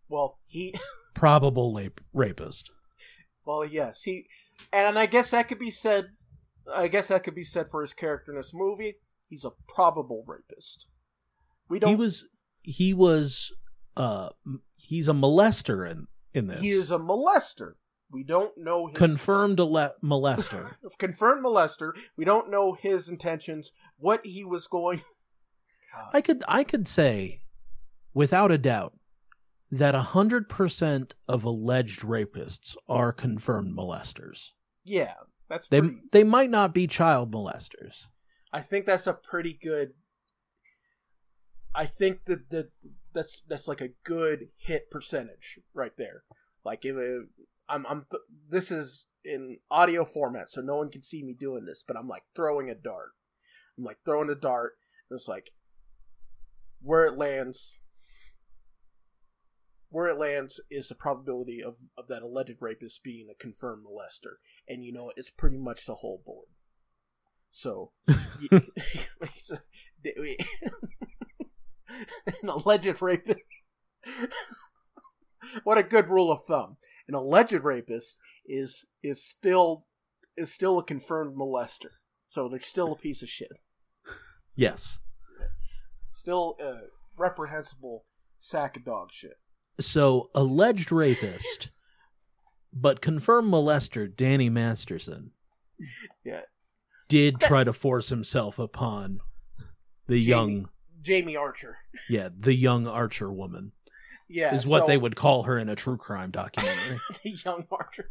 Well, he, (laughs) probable rape- rapist. Well, yes, he, and I guess that could be said. I guess that could be said for his character in this movie. He's a probable rapist. We don't. He was he was uh he's a molester in in this. He is a molester. We don't know his confirmed molester. (laughs) confirmed molester. We don't know his intentions. What he was going. I could I could say without a doubt that a hundred percent of alleged rapists are confirmed molesters. Yeah, that's. They pretty, they might not be child molesters. I think that's a pretty good. I think that that that's that's like a good hit percentage right there. Like if it, I'm I'm th- this is in audio format, so no one can see me doing this, but I'm like throwing a dart. I'm like throwing a dart. And it's like where it lands. Where it lands is the probability of, of that alleged rapist being a confirmed molester, and you know it's pretty much the whole board. So, (laughs) y- (laughs) an alleged rapist. (laughs) what a good rule of thumb! An alleged rapist is is still is still a confirmed molester, so they're still a piece of shit, Yes. still a reprehensible sack of dog shit. So, alleged rapist, but confirmed molester Danny Masterson Yeah, did try to force himself upon the Jamie. young, Jamie Archer. yeah, the young Archer woman Yeah, is what so- they would call her in a true crime documentary. (laughs) the young Archer.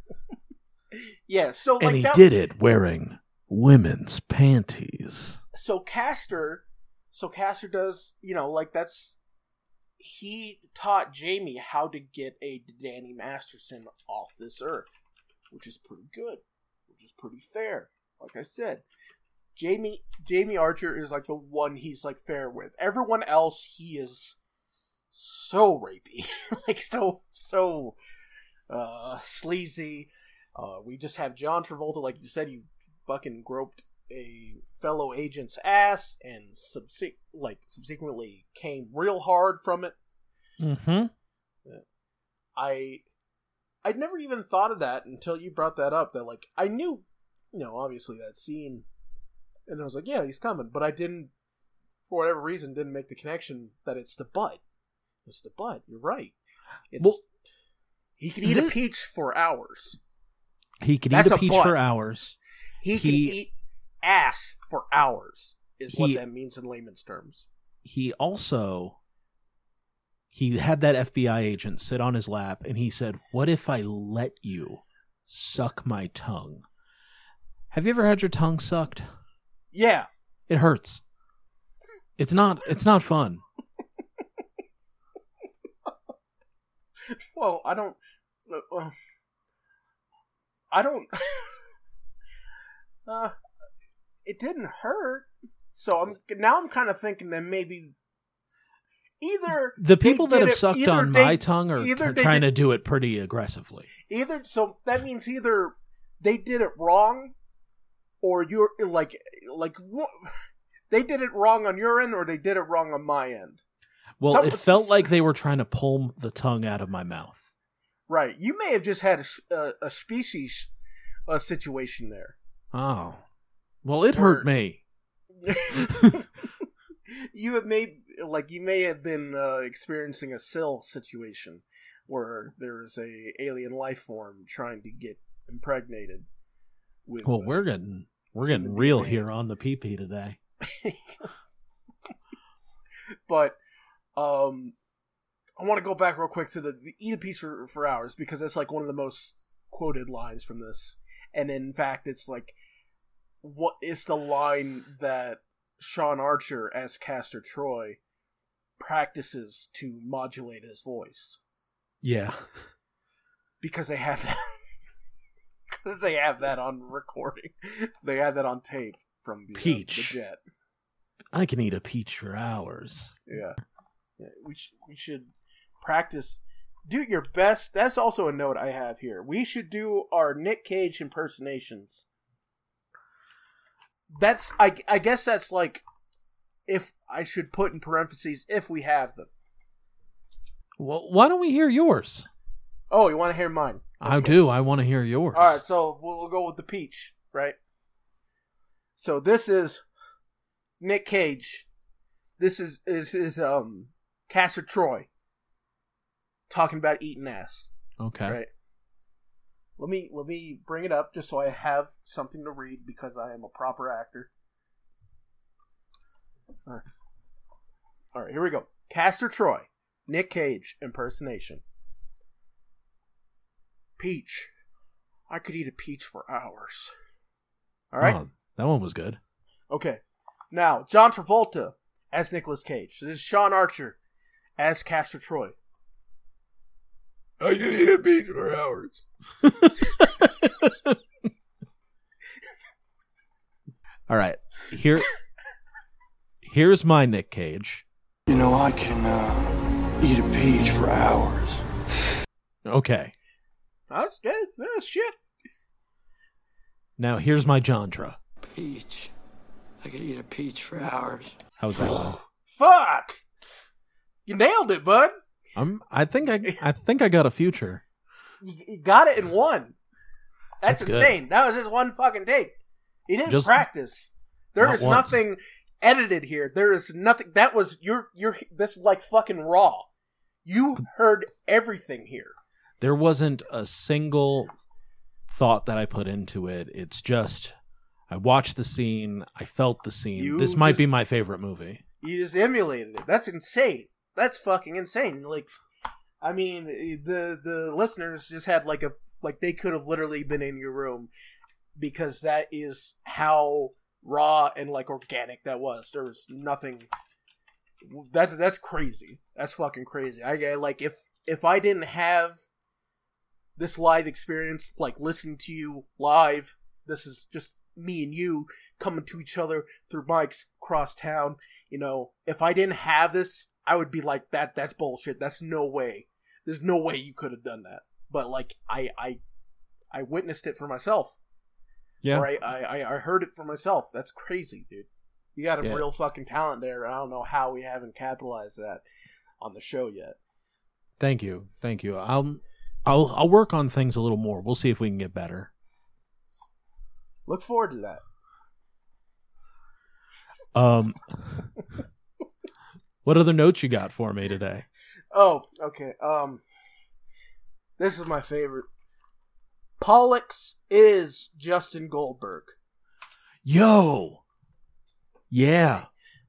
yeah, so like and he that, did it wearing women's panties. so Castor, so Castor does, you know, like that's he taught Jamie how to get a Danny Masterson off this earth, which is pretty good, which is pretty fair. Like I said, Jamie Jamie Archer is like the one he's like fair with. Everyone else, he is so rapey, (laughs) like so so uh sleazy. Uh, we just have John Travolta, like you said, you fucking groped a fellow agent's ass and subse- like subsequently came real hard from it. Mm-hmm. I I'd never even thought of that until you brought that up. That like I knew, you know, obviously that scene, and I was like, yeah, he's coming, but I didn't, for whatever reason, didn't make the connection that it's the butt. It's the butt. You're right. It's, Well, he could eat a peach for hours. He could That's eat a peach for hours. He, can eat ass for hours. Is what that means in layman's terms. He also he had that FBI agent sit on his lap and he said, "What if I let you suck my tongue?" Have you ever had your tongue sucked? Yeah, It hurts. It's not it's not fun. (laughs) Well, I don't. uh, uh, I don't. (laughs) uh, it didn't hurt. So I'm now. I'm kind of thinking that maybe either The people that have it- sucked on they- my tongue are either trying did- to do it pretty aggressively. either. So that means either they did it wrong, or you're like like. They did it wrong on your end, or they did it wrong on my end. Well, Some- it felt like they were trying to pull the tongue out of my mouth. Right. You may have just had a species uh, situation there. Oh. Well, it hurt me. (laughs) you have made like you may have been uh, experiencing a Sil situation where there is a alien life form trying to get impregnated with Well, we're getting we're getting real here on the PP today. (laughs) but um I want to go back real quick to the, the eat a piece for, for hours because that's like one of the most quoted lines from this. And in fact, it's like what is the line that Sean Archer as Castor Troy practices to modulate his voice Yeah. because they have that (laughs) because they have that on recording. They have that on tape from the, uh, Peach. the jet. I can eat a peach for hours. Yeah. yeah we, sh- we should practice. Do your best. That's also a note I have here. We should do our Nick Cage impersonations. That's I I guess that's like if I should put in parentheses if we have them. Well, why don't we hear yours? Oh, you want to hear mine? I do. I want to hear yours. All right, so we'll, we'll go with the peach, right? So this is Nick Cage. This is is is um Castor Troy talking about eating ass, Okay. right? Let me let me bring it up just so I have something to read because I am a proper actor. All right, All right here we go. Castor Troy, Nick Cage impersonation. Peach. I could eat a peach for hours. All right. Oh, that one was good. Okay. Now, John Travolta as Nicolas Cage. So this is Sean Archer as Castor Troy. I could eat a peach for hours. (laughs) All right. Here here's my Nick Cage. You know, I can uh, eat a peach for hours. Okay. That's good. That's shit. Now here's my Jantra. Peach. I could eat a peach for hours. How's that one? (gasps) Fuck. You nailed it, bud. I'm. I think I. (laughs) I think I got a future. You, you got it in one. That's, That's good. insane. That was just one fucking take. He didn't Just- practice. There Not is once. nothing edited here. There is nothing. That was your your. This is like fucking raw. You heard everything here. There wasn't a single thought that I put into it. It's just I watched the scene. I felt the scene. You this might be my favorite movie. You just emulated it. That's insane. That's fucking insane. Like, I mean, the the listeners just had like a like they could have literally been in your room because that is how raw and like organic that was. There was nothing. That's that's crazy. That's fucking crazy. I get like if if I didn't have this live experience, like listening to you live, this is just me and you coming to each other through mics across town you know, if I didn't have this, I would be like that. That's bullshit. That's no way. There's no way you could have done that. But like, I, I, I witnessed it for myself. Yeah. Or I, I, I heard it for myself. That's crazy, dude. You got a Yeah. real fucking talent there. I don't know how we haven't capitalized that on the show yet. Thank you. Thank you. I'll. I'll. I'll work on things a little more. We'll see if we can get better. Look forward to that. Um. (laughs) what other notes you got for me today? Oh, okay. Um, this is my favorite. Pollux is Justin Goldberg. Yo. Yeah.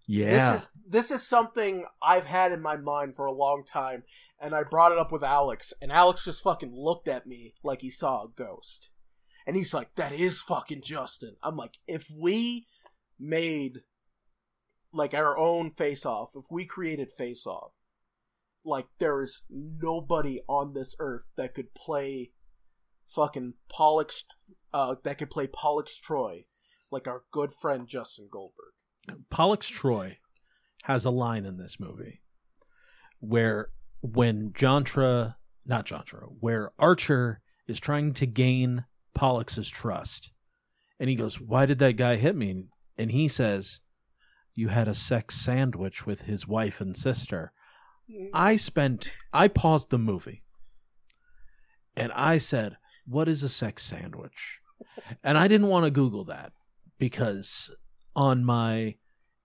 Yeah. This is this is something I've had in my mind for a long time, and I brought it up with Alex, and Alex just fucking looked at me like he saw a ghost. And he's like, That is fucking Justin. I'm like, if we made like our own face off, if we created face off, like there is nobody on this earth that could play fucking Pollux uh that could play Pollux Troy like our good friend Justin Goldberg. Pollux Troy has a line in this movie where when Jantra, not Jantra, where Archer is trying to gain Pollux's trust, and he goes, "Why did that guy hit me?" And he says, "You had a sex sandwich with his wife and sister." I spent, I paused the movie, and I said, "What is a sex sandwich?" And I didn't want to Google that because on my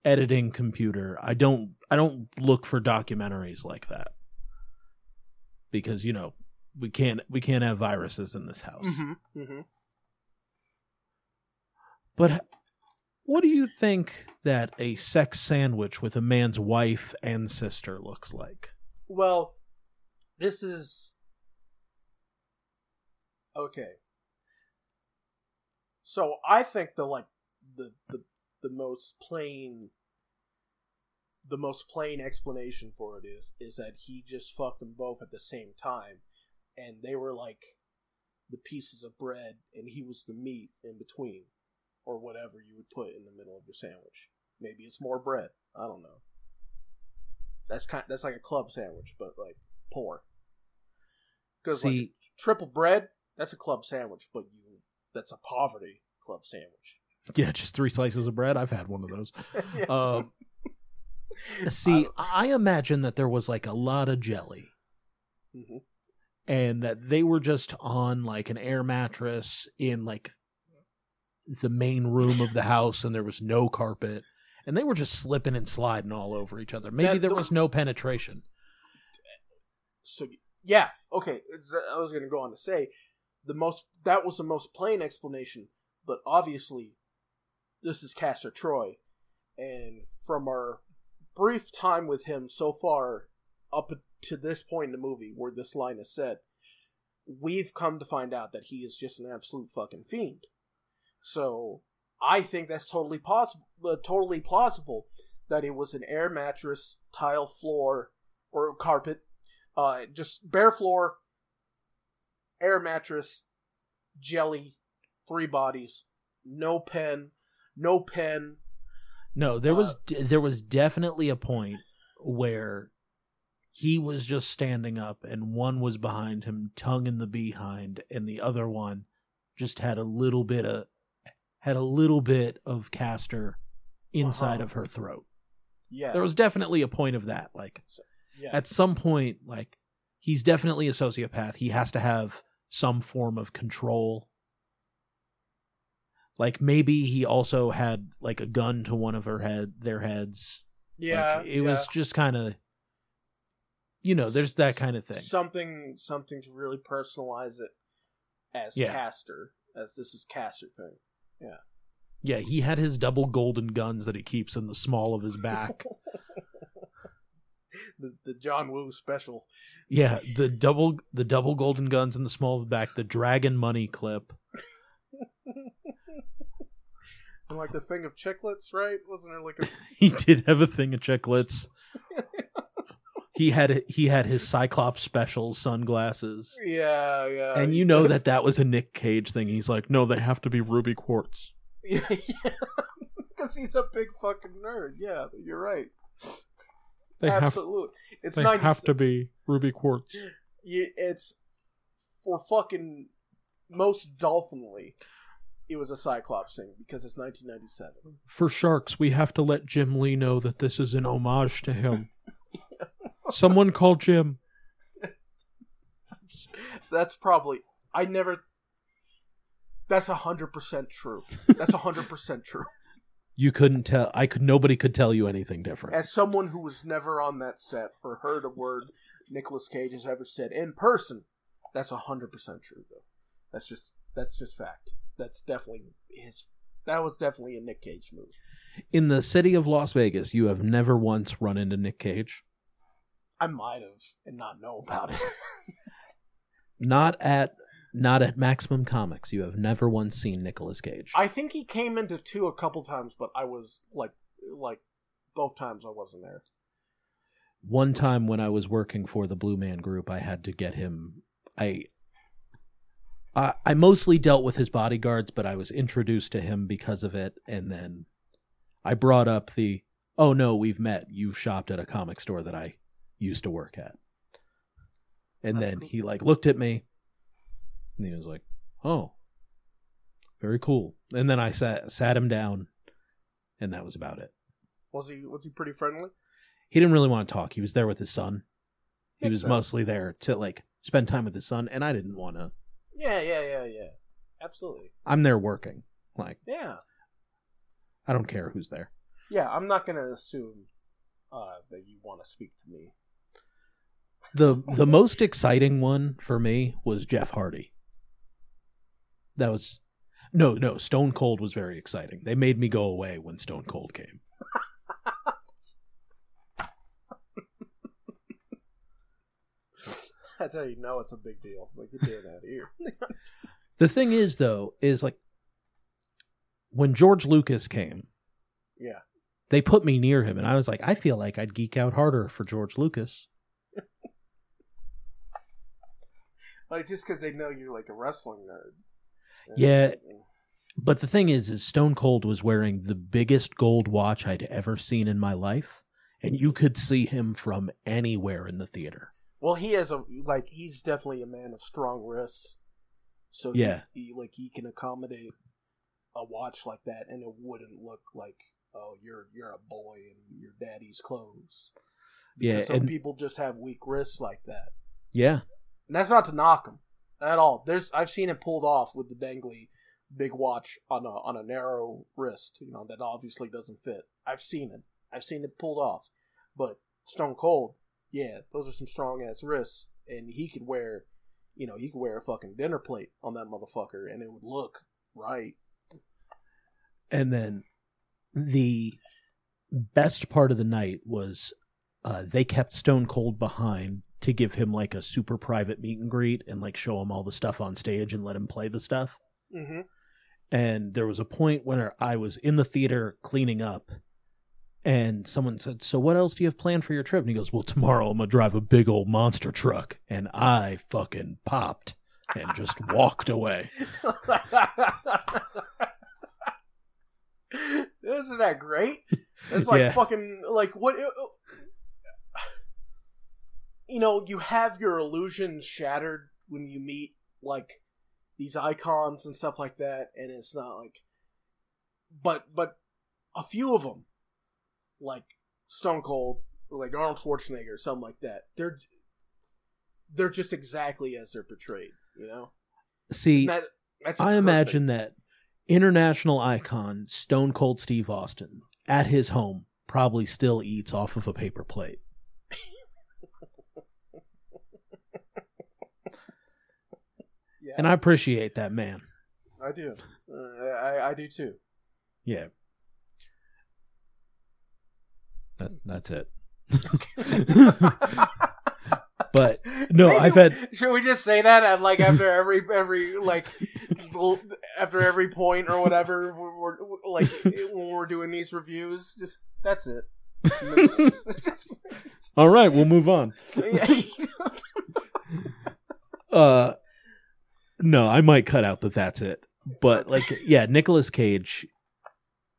editing computer i don't i don't look for documentaries like that because you know we can't we can't have viruses in this house Mm-hmm. Mm-hmm. but what do you think that a sex sandwich with a man's wife and sister looks like Well, this is okay. So I think the like the the the most plain the most plain explanation for it is is that he just fucked them both at the same time and they were like the pieces of bread and he was the meat in between or whatever you would put in the middle of your sandwich. Maybe it's more bread. I don't know. That's kind. That's like a club sandwich, but like poor. Because like see triple bread, that's a club sandwich, but you that's a poverty club sandwich. yeah just three slices of bread i've had one of those (laughs) Yeah. um see i imagine that there was like a lot of jelly Mhm. and that they were just on like an air mattress in like the main room of the house and there was no carpet and they were just slipping and sliding all over each other maybe That- there was no penetration So yeah, okay. It's, I was going to go on to say the most that was the most plain explanation, but obviously this is Castor Troy, and from our brief time with him so far up to this point in the movie where this line is said, we've come to find out that he is just an absolute fucking fiend. So I think that's totally possible, uh, totally plausible that it was an air mattress, tile floor, or carpet uh, just bare floor, air mattress, jelly, three bodies, no pen, no pen. no there Uh, was there was definitely a point where he was just standing up and one was behind him tongue in the behind and the other one just had a little bit of had a little bit of castor inside Uh-huh. of her throat Yeah. there was definitely a point of that like yeah. at some point like he's definitely a sociopath he has to have some form of control like maybe he also had like a gun to one of her head their heads yeah. Like, it was just kind of you know there's that kind of thing Something something to really personalize it as Yeah. castor, as this is castor thing. Yeah Yeah, he had his double golden guns that he keeps in the small of his back (laughs) the the John Woo special. yeah the double the double golden guns in the small of the back the dragon money clip And like the thing of chiclets, right? Wasn't there like a (laughs) he did have a thing of chiclets (laughs) he had he had his cyclops special sunglasses Yeah, yeah. and you know that that was a nick cage thing he's like no they have to be ruby quartz (laughs) Yeah, because he's a big fucking nerd. Yeah, you're right. they have Absolutely. It's they 90 have to be ruby quartz you, it's for fucking most dolphinly. It was a Cyclops thing because it's 1997. for sharks we have to let jim lee know that this is an homage to him (laughs) someone call jim (laughs) That's probably I never. That's a hundred percent true. That's a hundred percent true. you couldn't tell i could nobody could tell you anything different As someone who was never on that set or heard a word Nicolas Cage has ever said in person, that's a hundred percent true. Though that's just that's just fact. That's definitely his. That was definitely a Nick Cage move. in the city of las vegas you have never once run into nick cage I might have and not know about it. (laughs) not at not at maximum comics you have never once seen Nicolas cage I think he came into two a couple times, but I was like, like both times I wasn't there. one time when I was working for the Blue Man Group, I had to get him. I, I, I mostly dealt with his bodyguards, but I was introduced to him because of it, and then I brought up the, "Oh no, we've met. You've shopped at a comic store that I used to work at." And That's then cool. he like looked at me, and he was like, "Oh, very cool." And then I sat sat him down, and that was about it. Was he was he pretty friendly? he didn't really want to talk. He was there with his son. He was mostly there to like spend time with his son, and I didn't want to. Yeah, yeah, yeah, yeah. Absolutely. I'm there working. Like Yeah, I don't care who's there. yeah. I'm not gonna assume uh, that you want to speak to me. The The most exciting one for me was Jeff Hardy. That was no, no. Stone Cold was very exciting. They made me go away when Stone Cold came. (laughs) That's how you know it's a big deal. Like get that out of here. (laughs) The thing is, though, is like when George Lucas came, yeah. they put me near him, and I was like, I feel like I'd geek out harder for George Lucas. Like just because they know you're like a wrestling nerd. Yeah. But the thing is, is Stone Cold was wearing the biggest gold watch I'd ever seen in my life, and you could see him from anywhere in the theater. Well, he has a like he's definitely a man of strong wrists. So he- Yeah. he, like he can accommodate a watch like that, and it wouldn't look like oh you're you're a boy in your daddy's clothes. Because Yeah, some people just have weak wrists like that, Yeah, and that's not to knock him at all. There's I've seen it pulled off with the dangly big watch on a on a narrow wrist, you know that obviously doesn't fit. I've seen it. I've seen it pulled off, but Stone Cold, yeah, those are some strong ass wrists, and he could wear, you know, he could wear a fucking dinner plate on that motherfucker, and it would look right. and then the best part of the night was uh, they kept Stone Cold behind to give him like a super private meet and greet and like show him all the stuff on stage and let him play the stuff. Mm-hmm. and there was a point when I was in the theater cleaning up, and someone said, "So what else do you have planned for your trip?" And he goes, "Well, tomorrow I'm gonna drive a big old monster truck," and I fucking popped and just (laughs) walked away. (laughs) Isn't that great? It's like (laughs) Yeah. fucking like what? You know, you have your illusions shattered when you meet like these icons and stuff like that, and it's not like, but but a few of them, like Stone Cold, or like Arnold Schwarzenegger, or something like that, they're they're just exactly as they're portrayed. You know, See, that, that's I imagine that international icon Stone Cold Steve Austin at his home probably still eats off of a paper plate. Yeah, And I appreciate that man. I do. Uh, I I do too. Yeah. That, that's it. (laughs) but no, Maybe- I've had Should we just say that at like after every every like after every point or whatever we're, we're like when we're doing these reviews? Just that's it. (laughs) All right, we'll move on. (laughs) Uh no, I might cut out that that's it. But like (laughs) yeah, Nicolas Cage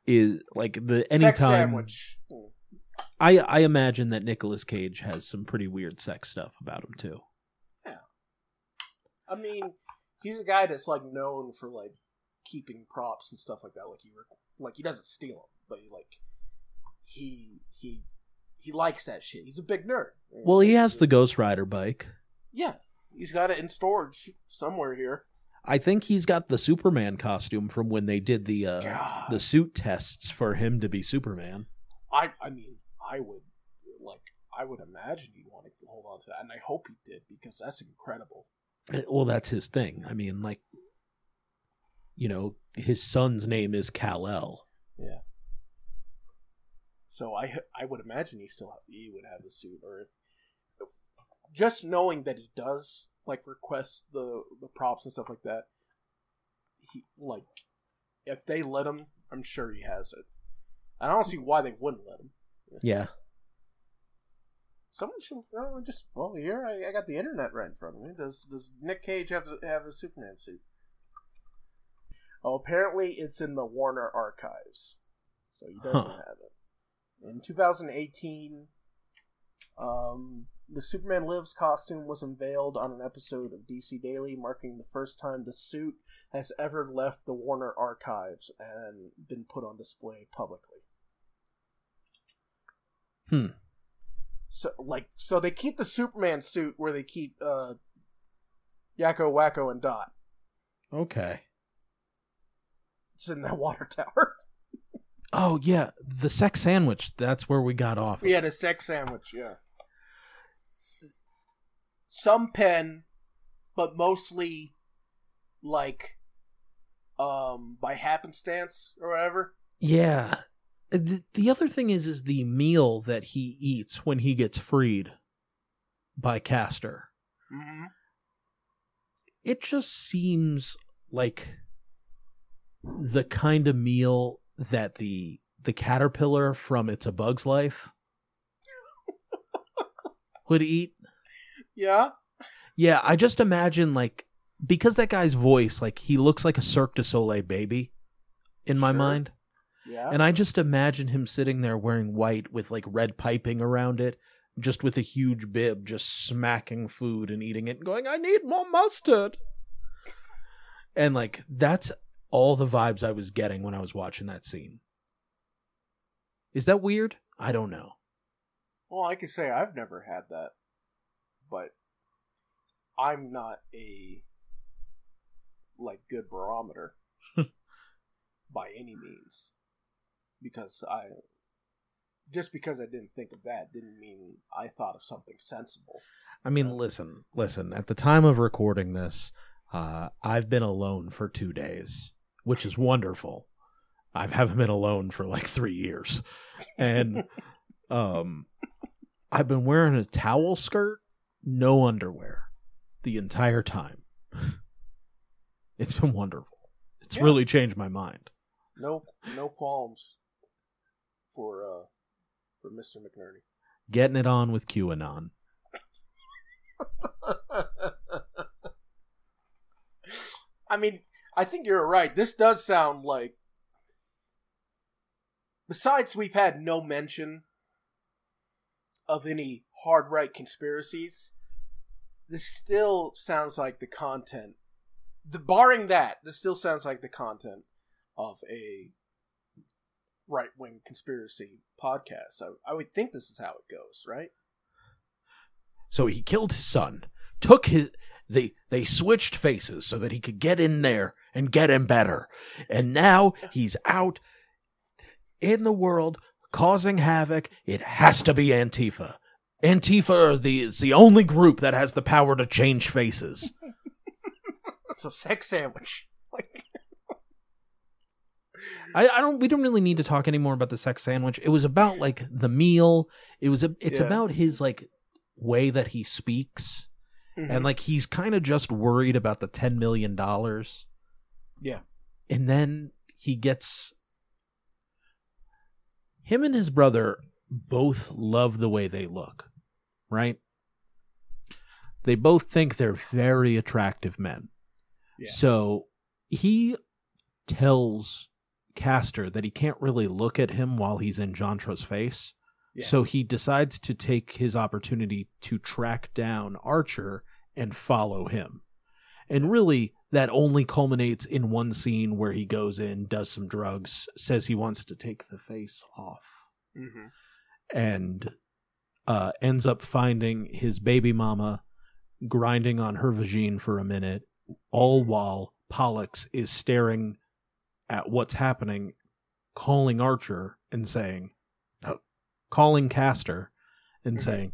is like the anytime sandwich. I I imagine that Nicolas Cage has some pretty weird sex stuff about him too. Yeah, I mean, he's a guy that's like known for like keeping props and stuff like that. Like he like he doesn't steal them, but he like he he he likes that shit. He's a big nerd. Well, he has the Ghost Rider bike. yeah. He's got it in storage somewhere here. I think he's got the Superman costume from when they did the uh, God. the suit tests for him to be Superman. I I mean, I would like I would imagine he'd want to hold on to that, and I hope he did because that's incredible. Uh, Well, that's his thing. I mean, like, you know, his son's name is Kal El. Yeah. So I I would imagine he still he would have the suit, or if just knowing that he does like request the the props and stuff like that, he like if they let him, I'm sure he has it. I don't see why they wouldn't let him. Yeah. Someone should well, just well here I, I got the internet right in front of me. Does does Nick Cage have to have a Superman suit? Oh, apparently it's in the Warner archives, so he doesn't Huh. have it. In 2018, um, the Superman Lives costume was unveiled on an episode of DC Daily, marking the first time the suit has ever left the Warner archives and been put on display publicly. Hmm. So like so they keep the Superman suit where they keep uh Yakko, Wakko, and Dot. Okay. It's in that (laughs) water tower. Oh yeah, the sex sandwich. That's where we got off. of. yeah, the sex sandwich, yeah. Some pen, but mostly like um by happenstance or whatever. Yeah. The, the other thing is is the meal that he eats when he gets freed by Castor. Mm-hmm. It just seems like the kind of meal that the the caterpillar from It's a Bug's Life (laughs) would eat. Yeah. Yeah, I just imagine like because that guy's voice, like he looks like a Cirque du Soleil baby in my Sure. mind. Yeah. And I just imagine him sitting there wearing white with like red piping around it, just with a huge bib, just smacking food and eating it and going, I need more mustard. And like that's all the vibes I was getting when I was watching that scene. Is that weird? I don't know. Well, I can say I've never had that, but I'm not a like good barometer (laughs) by any means because I just because I didn't think of that didn't mean I thought of something sensible. I mean, listen, listen. At the time of recording this, uh, I've been alone for two days, which is wonderful. I haven't been alone for like three years, and (laughs) um, I've been wearing a towel skirt, no underwear, the entire time. (laughs) It's been wonderful. It's Yeah. really changed my mind. No, no qualms for uh for Mister McNerney. Getting it on with QAnon. (laughs) I mean, I think you're right. This does sound like. Besides, we've had no mention of any hard right conspiracies, this still sounds like the content. The barring that, this still sounds like the content of a right wing conspiracy podcast. I, I would think this is how it goes, right? So he killed his son, took his they they switched faces so that he could get in there and get him better. And now (laughs) he's out in the world causing havoc. It has to be Antifa. Antifa are the is the only group that has the power to change faces. (laughs) So sex sandwich. (laughs) Like I, I don't we don't really need to talk anymore about the sex sandwich. It was about like the meal. It was a, it's Yeah. about his like way that he speaks. Mhm. And like he's kind of just worried about the 10 million dollars. Yeah. And then he gets him and his brother both love the way they look, right? They both think they're very attractive men. Yeah. So he tells Castor that he can't really look at him while he's in Jantra's face. Yeah. So he decides to take his opportunity to track down Archer and follow him. And really, that only culminates in one scene where he goes in, does some drugs, says he wants to take the face off, Mhm. and uh, ends up finding his baby mama grinding on her vagine for a minute, all while Pollux is staring at what's happening, calling Archer and saying, uh, calling Castor and Mhm. saying,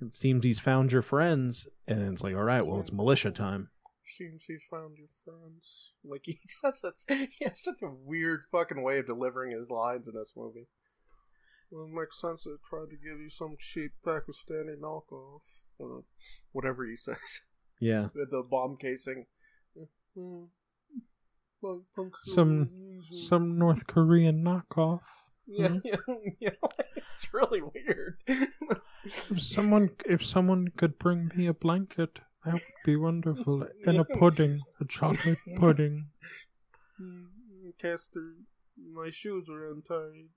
it seems he's found your friends. And it's like, all right, well, it's militia time. Seems he's found your friends. Like (laughs) he says he has such a weird fucking way of delivering his lines in this movie. Well, it makes sense to tried to give you some cheap Pakistani knockoff. Or whatever he says. Yeah. With (laughs) the bomb casing. Mm. Punk- Some- Some North Korean knockoff. Yeah, yeah, hmm? (laughs) yeah. It's really weird. If someone, if someone could bring me a blanket, that would be wonderful. (laughs) And a pudding, a chocolate (laughs) pudding. Mm, Castor, my shoes are untied.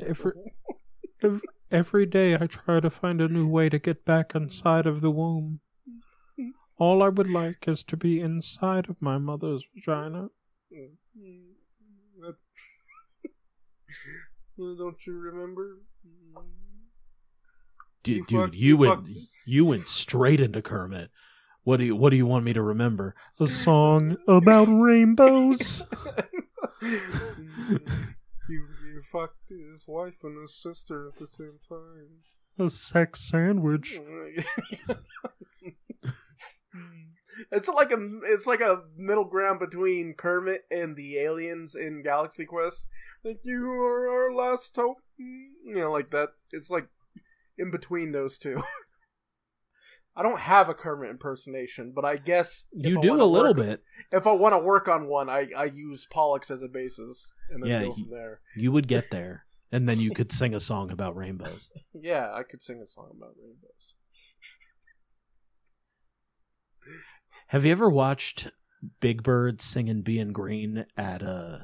Every, ev- every day I try to find a new way to get back inside of the womb. All I would like is to be inside of my mother's vagina. Mm, mm, that- Well, Don't you remember? Dude, You dude, fucked- you you went fucked- you went straight into Kermit. What do you What do you want me to remember? A (laughs) song about rainbows. (laughs) You you fucked his wife and his sister at the same time. A sex sandwich. (laughs) it's like a it's like a middle ground between Kermit and the aliens in Galaxy Quest. Like you are our last hope, you know, like that. It's like in between those two. (laughs) I don't have a Kermit impersonation, but I guess You I do a little work- bit. If I want to work on one, I I use Pollux as a basis and then Yeah, go from there. You would get (laughs) there, and then you could sing a song about rainbows. (laughs) Yeah, I could sing a song about rainbows. Have you ever watched Big Bird singing "Being Green" at uh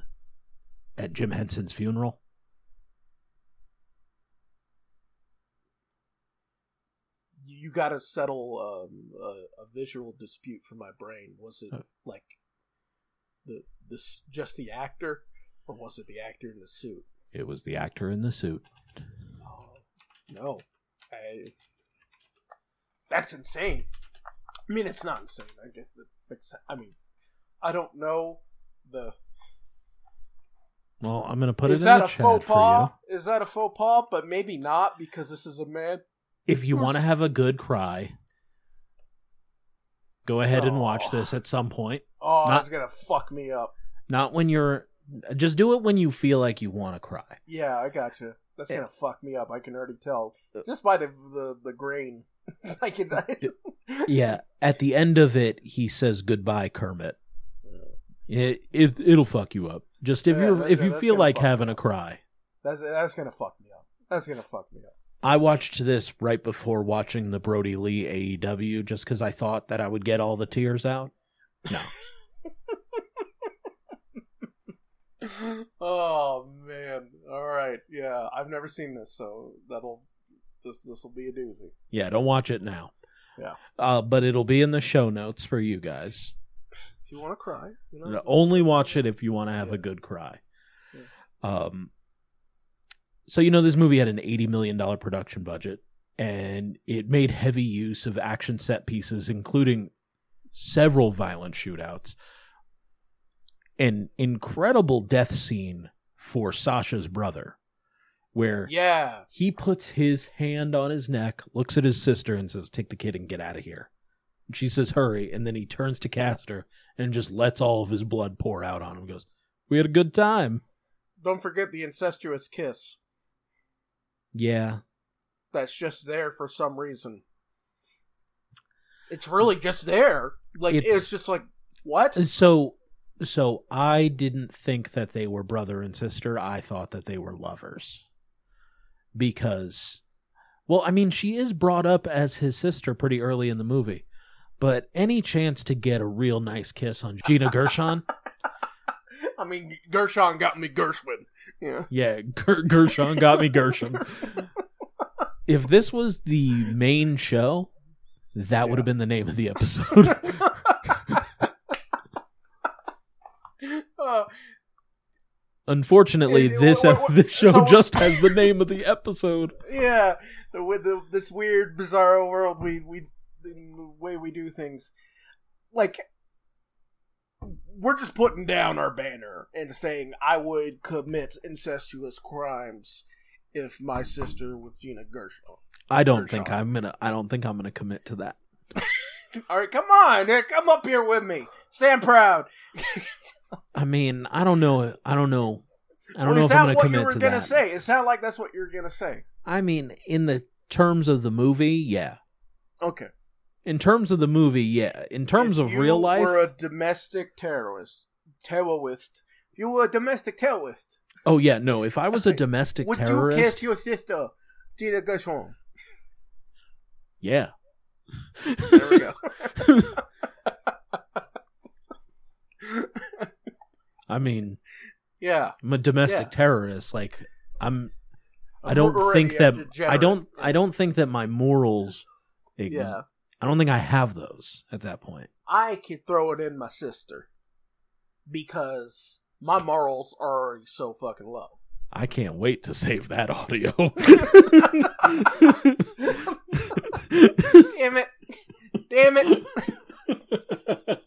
at Jim Henson's funeral? you, got to settle um, a, a visual dispute for my brain. Was it Uh. like the this just the actor, or was it the actor in the suit? It was the actor in the suit. No, I. That's insane. I mean, it's not insane. I guess the. I mean, I don't know the. Well, I'm gonna put is it in the a chat faux for pas? you. Is that a faux pas? But maybe not because this is a man. If you want to have a good cry, go ahead and watch Oh. this at some point. Oh, Not- that's gonna fuck me up. Not when you're. Just do it when you feel like you want to cry. Yeah, I got you. That's Yeah. gonna fuck me up. I can already tell Uh, just by the the, the grain. (laughs) like it's. Yeah. At the end of it, he says goodbye, Kermit. It, it it'll fuck you up. Just if Yeah, you're if you that's feel like having a cry. That's that's gonna fuck me up. That's gonna fuck me up. I watched this right before watching the Brodie Lee AEW just because I thought that I would get all the tears out. No. (laughs) (laughs) oh man! All right, yeah, I've never seen this, so that'll this this will be a doozy. Yeah, don't watch it now. Yeah. Uh, but it'll be in the show notes for you guys. If you want to cry, you know, Only watch it if you want to have a good cry. Um, so you know this movie had an eighty million dollar production budget, and it made heavy use of action set pieces, including several violent shootouts. An incredible death scene for Sasha's brother, where yeah, he puts his hand on his neck, looks at his sister, and says, "Take the kid and get out of here." And she says, "Hurry!" And then he turns to Castor and just lets all of his blood pour out on him. Goes, "We had a good time." don't forget the incestuous kiss Yeah, that's just there for some reason. It's really just there. Like It's- it's, just like what? Uh, so so I didn't think that they were brother and sister. I thought that they were lovers because, well, I mean, she is brought up as his sister pretty early in the movie. But any chance to get a real nice kiss on Gina Gershon? (laughs) I mean, Gershon got me Gershwin. Yeah. Yeah, Ger- Gershon got me Gershon. if this was the main show, that would have been the name of the episode. (laughs) Uh, Unfortunately, Eh, this what- what- this show so- just has the name of the episode. (laughs) yeah, with the, this weird, bizarre world we we the way we do things, like we're just putting down our banner and saying I would commit incestuous crimes if my sister was Gina Gershon. I don't Gershon. think I'm gonna. I don't think I'm gonna commit to that. (laughs) All right, come on, come up here with me. Stand proud. (laughs) I mean, I don't know. I don't know. I don't Well, know if I'm what you commit to gonna that. say? It sounded like that's what you're gonna say. I mean, in the terms of the movie, yeah. Okay. In terms of the movie, yeah. In terms If of you real life, were a domestic terrorist, terrorist. If you were a domestic terrorist, oh yeah, no. If I was a domestic would terrorist, would you kiss your sister, Gina Gershon? yeah. There we go. (laughs) (laughs) I mean, yeah. I'm a domestic Yeah. terrorist. Like I'm. I don't think that. I don't. I don't think that my morals. Ex- Yeah. I don't think I have those at that point. I could throw it in my sister because my morals are already so fucking low. I can't wait to save that audio. (laughs) (laughs) Damn it! Damn it! (laughs)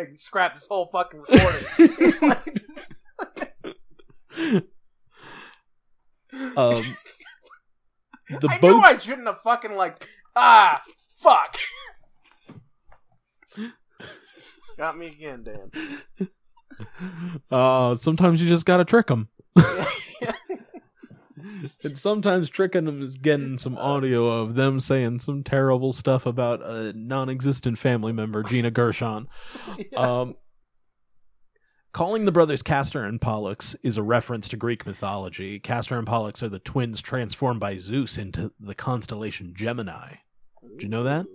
They can scrap this whole fucking recording. (laughs) (laughs) um, the I boat. knew I shouldn't have fucking like ah fuck. Got me again, Dan. (laughs) Uh, sometimes you just gotta trick them. And sometimes tricking them is getting some audio of them saying some terrible stuff about a non-existent family member, Gina Gershon. (laughs) Um, calling the brothers Castor and Pollux is a reference to Greek mythology. Castor and Pollux are the twins transformed by Zeus into the constellation Gemini. Did you know that?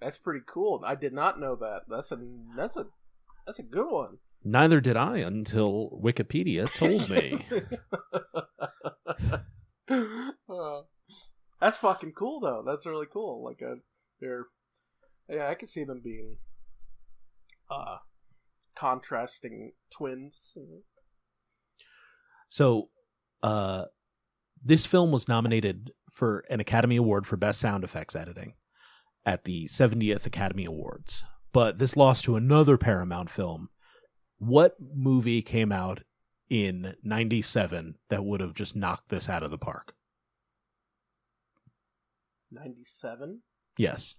That's pretty cool. I did not know that. That's a that's a that's a good one. Neither did I until Wikipedia told me. (laughs) Uh, (laughs) that's fucking cool though. That's really cool. Like a they're yeah, I can see them being uh contrasting twins. So, uh, this film was nominated for an Academy Award for Best Sound Effects Editing at the 70th Academy Awards, but this lost to another Paramount film. What movie came out in 97 that would have just knocked this out of the park? 97 Yes.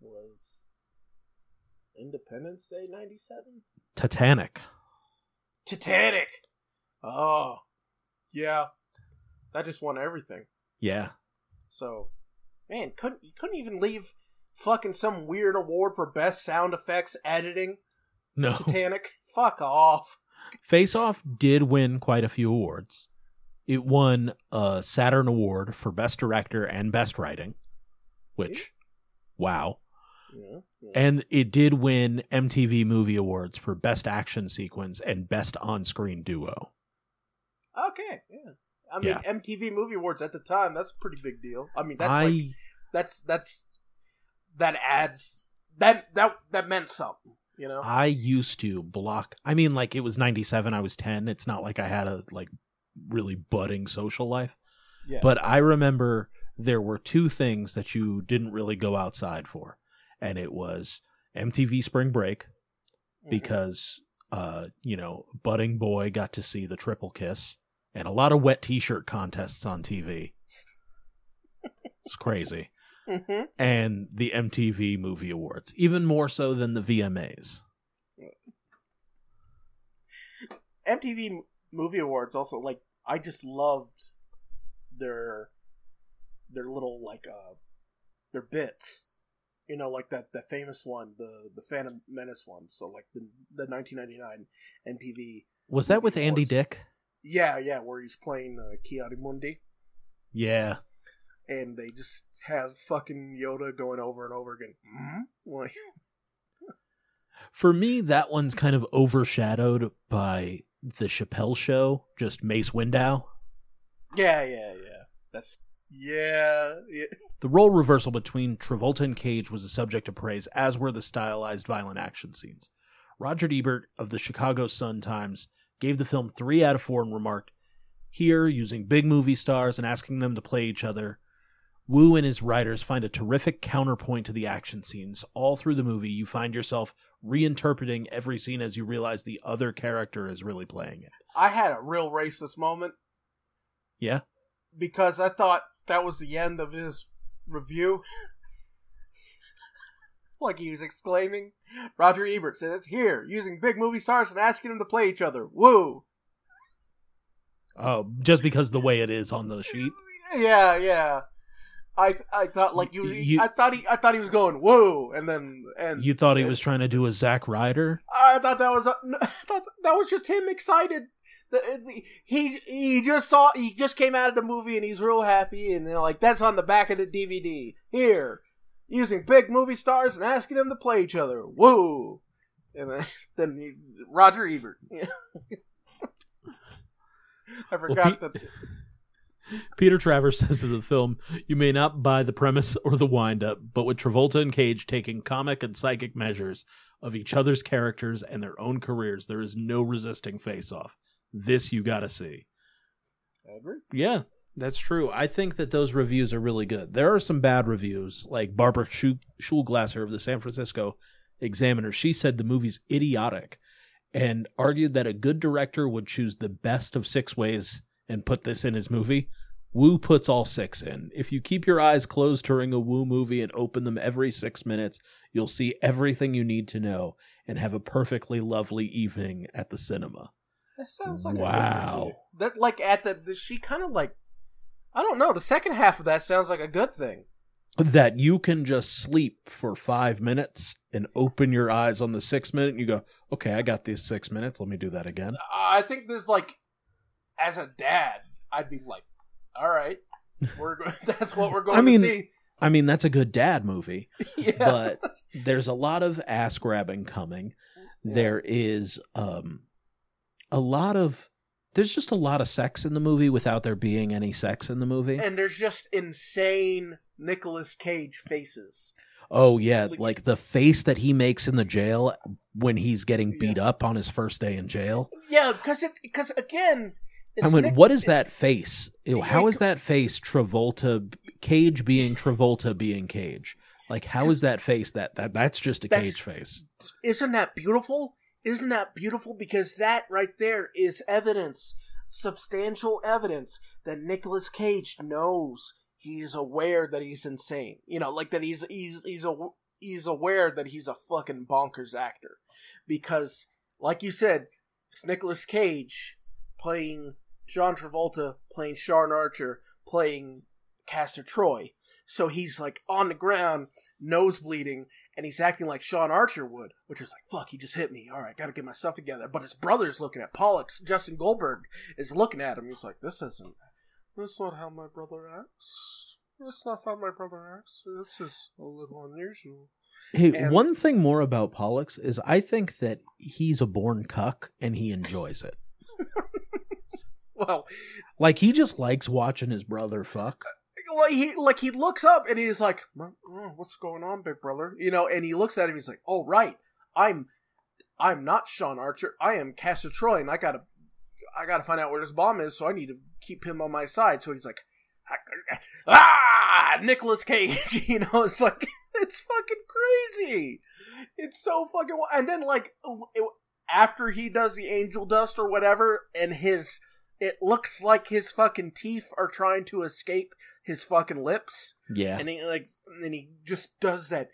was Independence Day 97? Titanic. Titanic. Oh. Yeah. That just won everything. Yeah. So, man, couldn't you couldn't even leave fucking some weird award for best sound effects editing No. Titanic? Fuck off. Face Off did win quite a few awards. It won a Saturn Award for Best Director and Best Writing, which, wow. Yeah. yeah. And it did win MTV Movie Awards for Best Action Sequence and Best On Screen Duo. Okay, yeah. I mean, Yeah. MTV Movie Awards at the time, that's a pretty big deal. I mean, that's I like that's that's that adds that that that meant something, you know. I used to block. I mean, like it was '97. I was 10. It's not like I had a like really budding social life. yeah. But I remember there were two things that you didn't really go outside for, and it was MTV Spring Break Mhm. because uh you know budding boy got to see the triple kiss and a lot of wet t-shirt contests on TV. It's crazy. Mhm. And the MTV Movie Awards, even more so than the VMAs. MTV Movie Awards also like I just loved their their little like uh their bits. You know, like that that famous one, the the Phantom Menace one. So like the the 1999 MTV. Was that with Andy Dick? Yeah, yeah, where he's playing uh, Mundi, Yeah. And they just have fucking Yoda going over and over again. Mm-hmm. (laughs) Like, For me, that one's kind of overshadowed by the Chappelle show, just Mace Windu. yeah, yeah, yeah. That's yeah, yeah. The role reversal between Travolta and Cage was a subject of praise, as were the stylized violent action scenes. Roger Ebert of the Chicago Sun-Times gave the film 3 out of 4 and remarked, Here, using big movie stars and asking them to play each other, Woo and his writers find a terrific counterpoint to the action scenes. All through the movie, you find yourself reinterpreting every scene as you realize the other character is really playing it. I had a real racist moment Yeah? because I thought that was the end of his review. like he was exclaiming. Roger Ebert says, "Here, using big movie stars and asking them to play each other. Woo!" Oh, just because the way it is on the sheet? Yeah, yeah. I I thought like you, You- I thought he I thought he was going whoa and then and You thought he and- was trying to do a Zack Ryder? I thought that was a, (laughs) I thought that was just him excited. The, the, he he just saw he just came out of the movie and he's real happy and they're like that's on the back of the DVD here using big movie stars and asking them to play each other Whoa, and then, (laughs) then he, Roger Ebert (laughs) I forgot Pete- that (laughs) Peter Travers says of the film, you may not buy the premise or the windup, but with Travolta and Cage taking comic and psychic measures of each other's characters and their own careers, there is no resisting face off. This you gotta see. I agree Yeah, that's true. I think that those reviews are really good. There are some bad reviews, like Barbara Schu- Shulgasser of the San Francisco Examiner. She said the movie's idiotic and argued that a good director would choose the best of six ways and put this in his movie. Woo puts all six in. If you keep your eyes closed during a Woo movie and open them every six minutes, you'll see everything you need to know and have a perfectly lovely evening at the cinema. that sounds like Wow. review. that like at the, the she kind of like I don't know the second half of that sounds like a good thing that you can just sleep for five minutes and open your eyes on the six minute and you go, okay, I got these six minutes. Let me do that again. I think there's like, as a dad, I'd be like, all right, we're (laughs) that's what we're going I mean, to see. I mean, that's a good dad movie, (laughs) yeah, but there's a lot of ass grabbing coming. There is um, a lot of, there's just a lot of sex in the movie without there being any sex in the movie. and there's just insane Nicolas Cage faces. Oh, yeah. Like- Like the face that he makes in the jail when he's getting beat up on his first day in jail. Yeah, because it because again, I went, what is that face? How is that face Travolta, Cage being Travolta being Cage? Like, how is that face that, that that's just a That's- Cage face? Isn't that beautiful? Isn't that beautiful? Because that right there is evidence, substantial evidence that Nicolas Cage knows he is aware that he's insane. You know, like that he's he's he's a he's aware that he's a fucking bonkers actor. Because, like you said, it's Nicolas Cage playing John Travolta, playing Sean Archer, playing Castor Troy. So he's like on the ground, nose bleeding, and he's acting like Sean Archer would, which is like, fuck, he just hit me. All right, gotta get myself together. But his brother's looking at Pollux. Justin Goldberg is looking at him. He's like, this isn't. That's not how my brother acts. That's not how my brother acts. This is a little unusual. Hey, And- one thing more about Pollux is I think that he's a born cuck and he enjoys it. (laughs) Well, Like he just likes watching his brother fuck. like he like he looks up and he's like, "Oh, "What's going on, big brother?" You know, and he looks at him. He's like, "Oh, right, I'm, I'm not Sean Archer. I am Castor Troy, and I gotta, I gotta find out where this bomb is. So I need to keep him on my side." So he's like, (laughs) "Ah, Nicolas Cage." (laughs) You know, it's like (laughs) it's fucking crazy. It's so fucking. And then like after he does the angel dust or whatever, and his. It looks like his fucking teeth are trying to escape his fucking lips, Yeah. and he like, and he just does that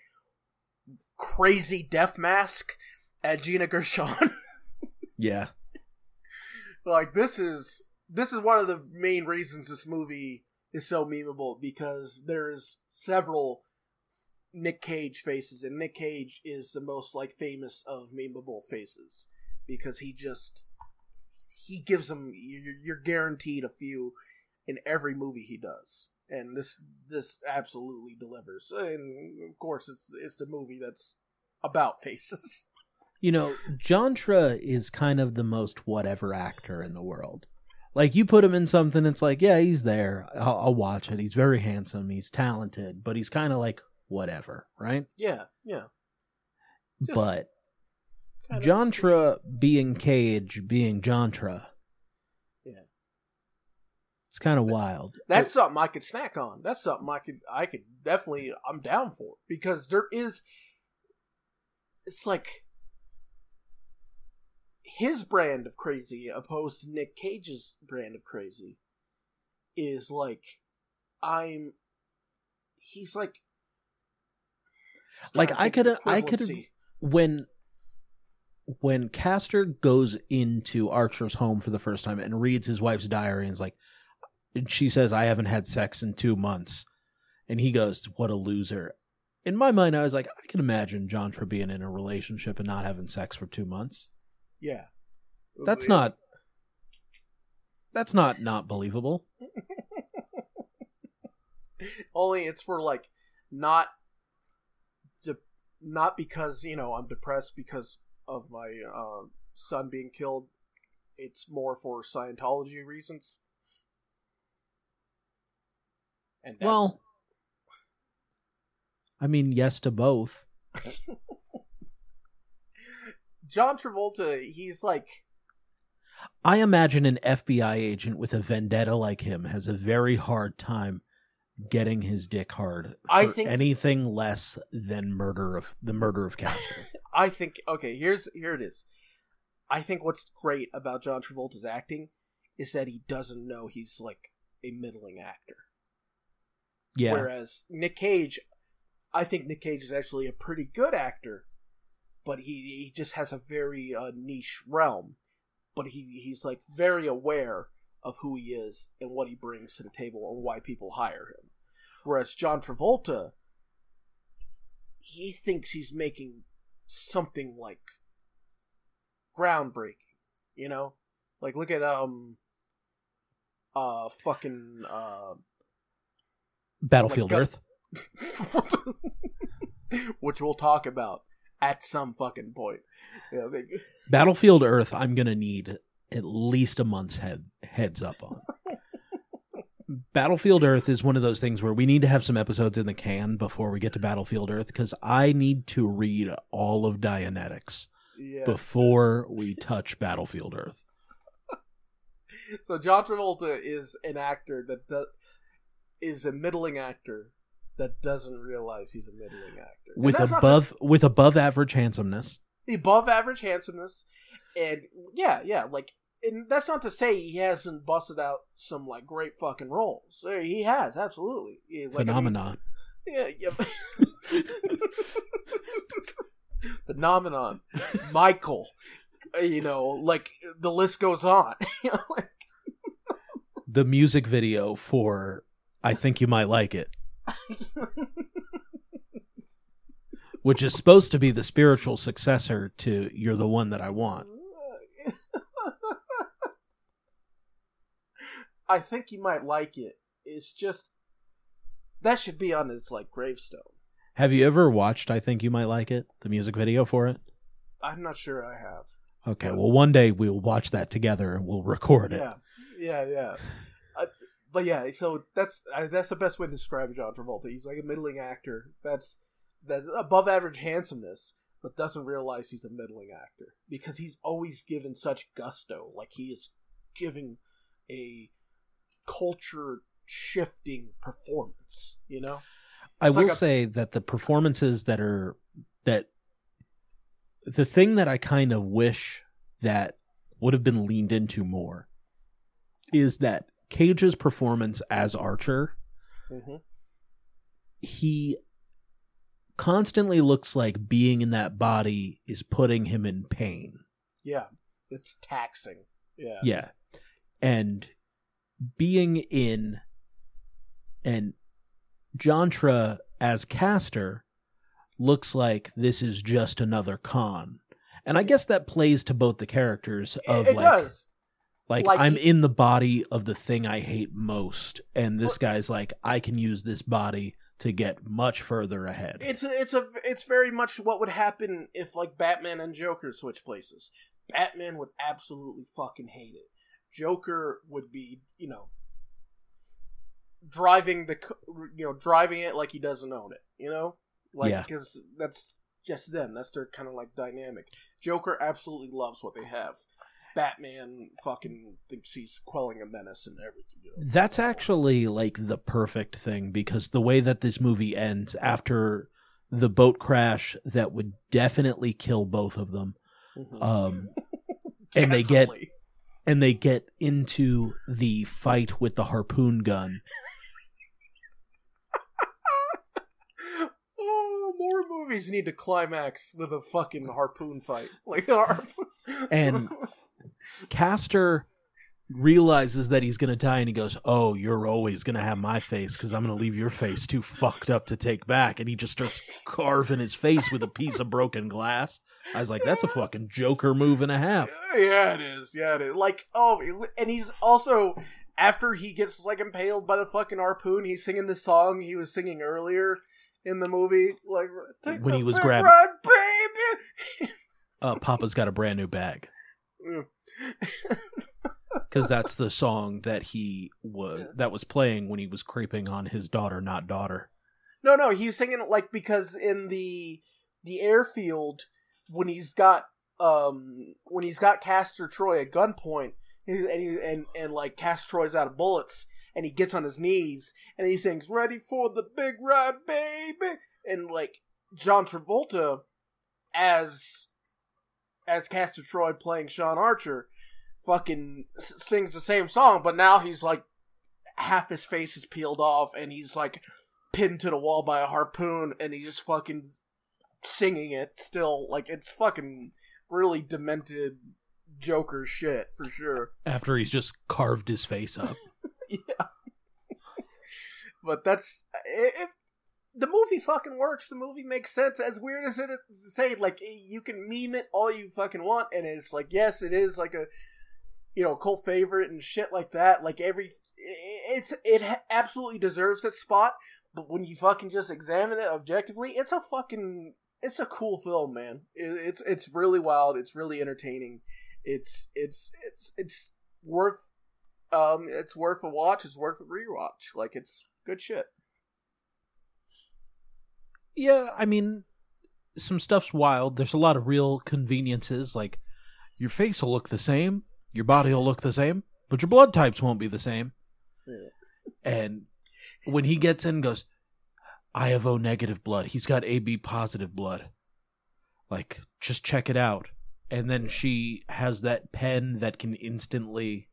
crazy death mask at Gina Gershon. (laughs) Yeah. like this is this is one of the main reasons this movie is so memeable because there's several Nick Cage faces, and Nick Cage is the most like famous of memeable faces because he just he gives them you're, guaranteed a few in every movie he does and this this absolutely delivers and of course it's it's the movie that's about (laughs) faces You know, Jantra is kind of the most whatever actor in the world. Like you put him in something, it's like, yeah, he's there. I'll, I'll watch it. He's very handsome. He's talented, but he's kind of like whatever, right? yeah yeah Just but kind being Cage being Jantra, Yeah. it's kind of wild. That's something I could snack on. That's something I could I could definitely I'm down for because there is it's like his brand of crazy opposed to Nick Cage's brand of crazy is like I'm he's like Like, I could- I could- when when Castor goes into Archer's home for the first time and reads his wife's diary and is like and she says I haven't had sex in 2 months and he goes what a loser. In my mind I was like I can imagine John Tra being in a relationship and not having sex for 2 months. yeah. That's not That's not not believable. (laughs) only it's for like not de- not because you know i'm depressed because of my uh, son being killed it's more for scientology reasons and that's, Well, I mean yes to both. (laughs) john travolta he's like I imagine an FBI agent with a vendetta like him has a very hard time getting his dick hard for I think- anything less than murder of the murder of Castor. (laughs) i think okay here's here it is i think what's great about john travolta's acting is that he doesn't know he's like a middling actor yeah. Whereas Nick Cage, I think Nick Cage is actually a pretty good actor, but he he just has a very uh, niche realm. But he he's like very aware of who he is and what he brings to the table and why people hire him. Whereas John Travolta, he thinks he's making something like groundbreaking. You know, like look at um, uh, fucking uh. Battlefield like, Earth. (laughs) which we'll talk about at some fucking point. Yeah, they, (laughs) Battlefield Earth I'm going to need at least a month's head heads up on. Battlefield Earth is one of those things where we need to have some episodes in the can before we get to Battlefield Earth cuz I need to read all of Dianetics yeah. before we touch Battlefield Earth. So John Travolta is an actor that do, is a middling actor that doesn't realize he's a middling actor And with above with above average handsomeness. above average handsomeness, and yeah, yeah, like. And that's not to say he hasn't busted out some like great fucking roles. He has absolutely like, I mean, Phenomenon. Yeah, yeah. (laughs) Phenomenon. Michael. You know, like the list goes on. (laughs) Like, the music video for I think you might like it, (laughs) which is supposed to be the spiritual successor to You're the One That I Want. I think you might like it. It's just that should be on his like gravestone. Have you ever watched I Think You Might Like It, the music video for it? I'm not sure I have. Okay, well, one day we'll watch that together and we'll record it. Yeah, yeah, yeah. Uh, but yeah, so that's uh, that's the best way to describe John Travolta. He's like a middling actor. That's that's above average handsomeness, but doesn't realize he's a middling actor because he's always given such gusto. Like he is giving a culture shifting performance. You know. I It's will like a- say that the performances that are that the thing that I kind of wish that would have been leaned into more is that Cage's performance as Archer, hmm he constantly looks like being in that body is putting him in pain. Yeah, it's taxing. Yeah. Yeah. And being in and Jantra as castor looks like this is just another con. And I guess that plays to both the characters of it like does. like, Like I'm he- in the body of the thing I hate most and this guy's like I can use this body to get much further ahead. It's a, it's a it's very much what would happen if like Batman and Joker switch places. Batman would absolutely fucking hate it. Joker would be, you know, driving the you know driving it like he doesn't own it. You know, like Yeah. because that's just them. That's their kind of like dynamic. Joker absolutely loves what they have. Batman fucking thinks he's quelling a menace and everything. You know? That's actually like the perfect thing because the way that this movie ends after the boat crash that would definitely kill both of them Mhm. um (laughs) and they get. And they get into the fight with the harpoon gun (laughs) oh, more movies need to climax with a fucking harpoon fight. (laughs) Like harpoon. And- Castor realizes that he's going to die and he goes, "Oh, you're always going to have my face cuz I'm going to leave your face too fucked up to take back." And he just starts carving his face with a piece of broken glass. I was like, "That's a fucking Joker move and a half." yeah, it is. Yeah, it is. Like, oh, and he's also after he gets like impaled by the fucking harpoon, he's singing the song he was singing earlier in the movie, like When he was grabbing- baby. (laughs) Uh, Papa's got a brand new bag. (laughs) because that's the song that he was that was playing when he was creeping on his daughter, not daughter. No, no, he's singing it like because in the the airfield when he's got um when he's got Castor Troy at gunpoint and he and and like Castor Troy's out of bullets and he gets on his knees and he sings "Ready for the big ride, baby," and like John Travolta as as Castor Troy playing Sean Archer fucking sings the same song, but now he's like half his face is peeled off and he's like pinned to the wall by a harpoon and he just fucking singing it still like it's fucking really demented joker shit for sure (laughs) After he's just carved his face up. (laughs) yeah but that's if the movie fucking works the movie makes sense as weird as it is to say like you can meme it all you fucking want and it's like yes it is like a you know cult favorite and shit like that like every it's it absolutely deserves its spot but when you fucking just examine it objectively it's a fucking it's a cool film man. It- it's it's really wild. It's really entertaining. It's it's it's it's worth um it's worth a watch. It's worth a rewatch. Like it's good shit. Yeah, I mean, some stuff's wild. There's a lot of real conveniences, like your face will look the same, your body will look the same, but your blood types won't be the same. Yeah. And when he gets in, goes, I have O negative blood. He's got AB positive blood. Like, just check it out. And then she has that pen that can instantly,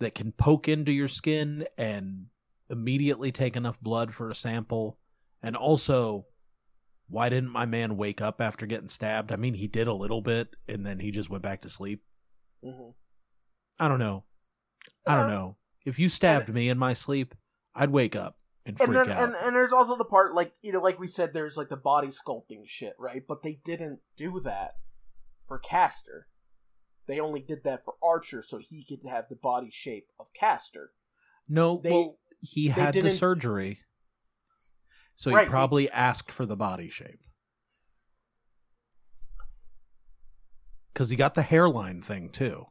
that can poke into your skin and immediately take enough blood for a sample. And also, why didn't my man wake up after getting stabbed? I mean, he did a little bit, and then he just went back to sleep. mm-hmm. I don't know. I don't know. If you stabbed me in my sleep, I'd wake up and freak and then out. and, and there's also the part like you know like we said there's like the body sculpting shit right but they didn't do that for castor they only did that for archer so he could have the body shape of castor no, they- well, he had the surgery. So he Right. probably asked for the body shape. Because he got the hairline thing too.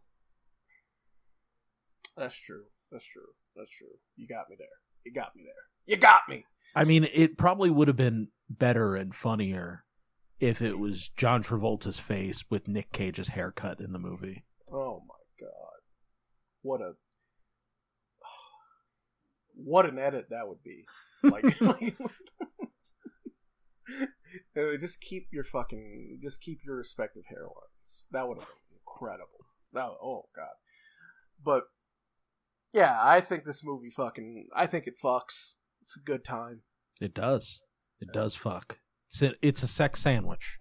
That's true. That's true. That's true. You got me there. You got me there. You got me. I mean, it probably would have been better and funnier if it was John Travolta's face with Nick Cage's haircut in the movie. Oh my god. What a (sighs) what an edit that would be. Like, (laughs) like (laughs) Uh, just keep your fucking just keep your respective hairlines. That would have been incredible. That oh god. But yeah, I think this movie fucking I think it fucks. It's a good time. It does. It does fuck. It's a, it's a sex sandwich.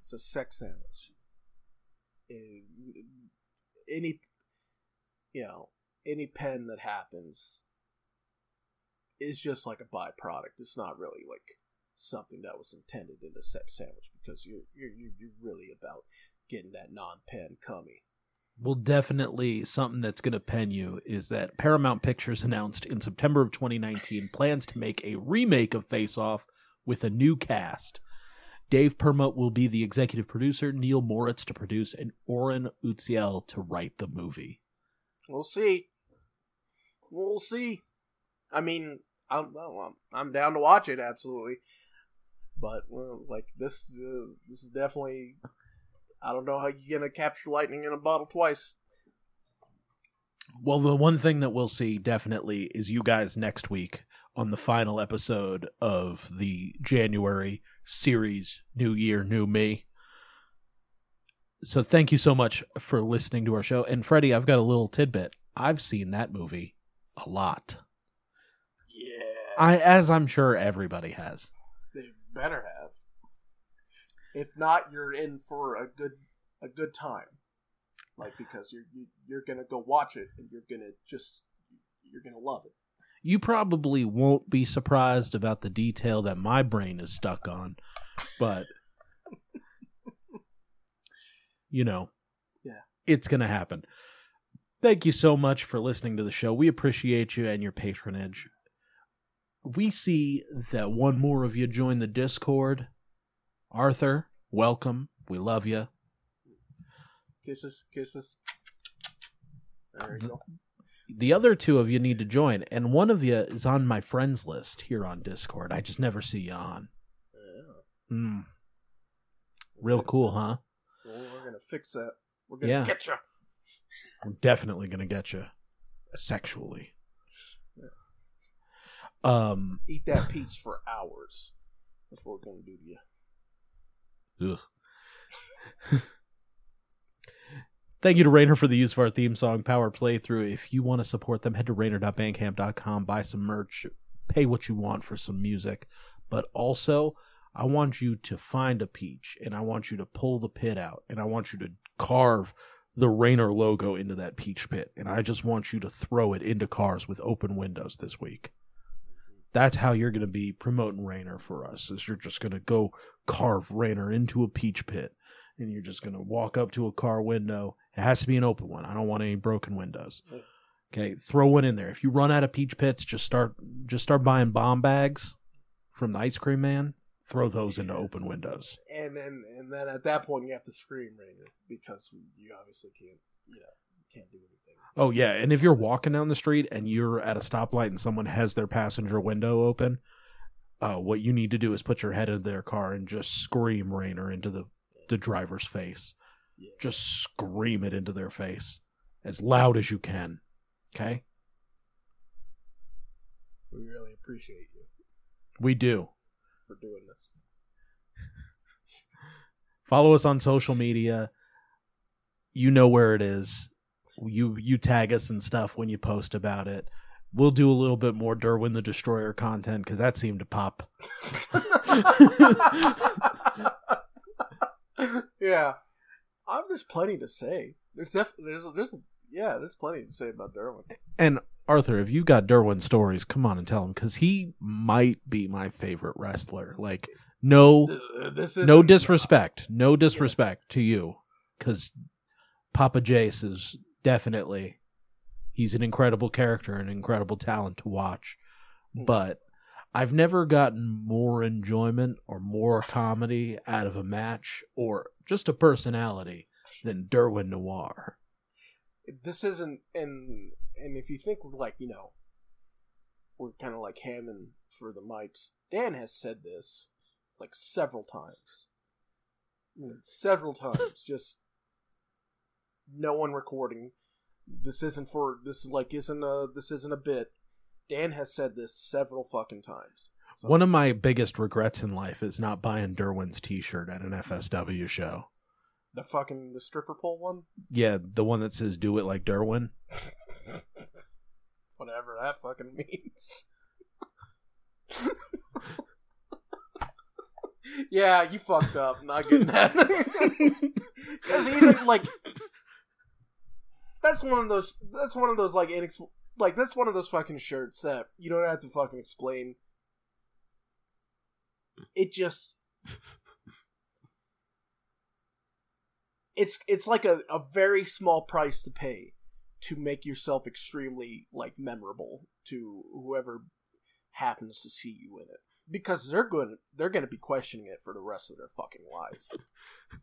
It's a sex sandwich. And Any, you know, any pen that happens is just like a byproduct. It's not really like something that was intended in a sex sandwich because you're you're you're you're really about getting that non-pen cummy. Well, definitely something that's going to pen you is that Paramount Pictures announced in September of 2019 plans to make a remake of Face Off with a new cast. Dave Permut will be the executive producer, Neil Moritz to produce, and Oren Uziel to write the movie. We'll see. We'll see. I mean, I'm I'm, down to watch it absolutely, but well, like this uh, this is definitely. I don't know how you're gonna capture lightning in a bottle twice. Well, the one thing that we'll see definitely is you guys next week on the final episode of the January series New Year, New Me. So thank you so much for listening to our show. And Freddie, I've got a little tidbit. I've seen that movie a lot. Yeah, I as I'm sure everybody has. they better have. If not, you're in for a good a good time. Like because you're you, you're gonna go watch it and you're gonna just you're gonna love it. You probably won't be surprised about the detail that my brain is stuck on, but (laughs) you know, Yeah. it's going to happen. Thank you so much for listening to the show. We appreciate you and your patronage. We see that one more of you joined the Discord. Arthur, welcome. We love you. Kisses, kisses. There you go. The other two of you need to join, and one of you is on my friends list here on Discord. I just never see you on. Yeah. Hmm. Real cool, huh? Well, we're gonna fix that. We're gonna Yeah. get you. (laughs) I'm definitely gonna get you sexually. Um. Eat that peach for hours. That's what we're gonna do to you. Thank you to Rainer for the use of our theme song, Power Playthrough. If you want to support them, head to rainer.bandcamp.com, buy some merch, pay what you want for some music. But also, I want you to find a peach, and I want you to pull the pit out, and I want you to carve the Rainer logo into that peach pit, and I just want you to throw it into cars with open windows this week. That's how you're going to be promoting Rainer for us. Is you're just going to go carve Rainer into a peach pit, and you're just going to walk up to a car window. It has to be an open one. I don't want any broken windows. Okay, throw one in there. If you run out of peach pits, just start just start buying bomb bags from the ice cream man. Throw those into open windows. And then and then at that point you have to scream Rainer because you obviously can't you know can't do anything. Oh yeah, and if you're walking down the street and you're at a stoplight and someone has their passenger window open, uh, what you need to do is put your head in their car and just scream Rainer into the the driver's face. Yeah. Just scream it into their face as loud as you can. Okay? We really appreciate you We do. for doing this. Follow us on social media. You know where it is. You you tag us and stuff when you post about it. We'll do a little bit more Derwin the Destroyer content because that seemed to pop. (laughs) yeah, I'm, there's plenty to say. There's def- there's there's yeah, there's plenty to say about Derwin. And Arthur, if you got Derwin stories, come on and tell him because he might be my favorite wrestler. Like no uh, This no disrespect, no disrespect to you because Papa Jace is definitely he's an incredible character, an incredible talent to watch. Hmm. But I've never gotten more enjoyment or more comedy out of a match or just a personality than Derwin Noir. this isn't and and if you think like you know we're kind of like hamming for the mics dan has said this like several times several times just no one recording this isn't for this is like isn't a this isn't a bit dan has said this several fucking times So- One of my biggest regrets in life is not buying Derwin's t-shirt at an FSW show. the fucking the stripper pole one Yeah, the one that says "Do it like Derwin." (laughs) whatever that fucking means. (laughs) yeah, you fucked up. Not getting that. (laughs) Because even like, that's one of those. That's one of those like inex- like that's one of those fucking shirts that you don't have to fucking explain. It just. It's it's like a, a very small price to pay to make yourself extremely like memorable to whoever happens to see you in it because they're going they're going to be questioning it for the rest of their fucking life.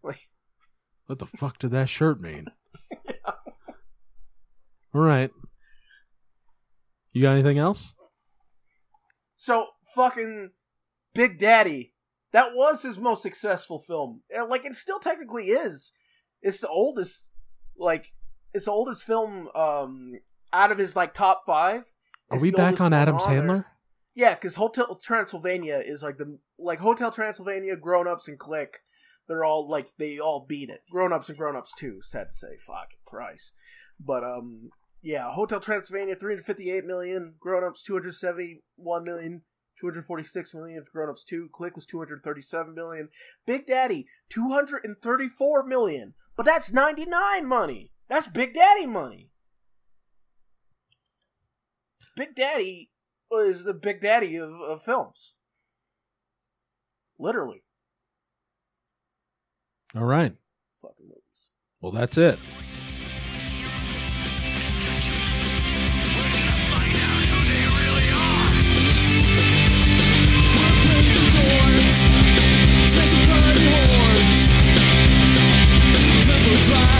like (laughs) What the fuck did that shirt mean? (laughs) All right. You got anything else? so fucking Big Daddy that was his most successful film. Like it still technically is. It's the oldest like it's the oldest film um out of his like top 5. Are we back on Adam. Sandler? Yeah, because Hotel Transylvania is like the like Hotel Transylvania, Grown Ups, and Click. They're all like they all beat it. Grown Ups and Grown Ups too. Sad to say, fucking Christ. But um, yeah, Hotel Transylvania three hundred fifty eight million. Grown Ups two hundred seventy one million. 246 million for Grown Ups 2. Click was 237 million. Big Daddy, 234 million. But that's 99 money. That's Big Daddy money. Big Daddy is the Big Daddy of, of films. Literally. All right. Fucking movies. Well, that's it. try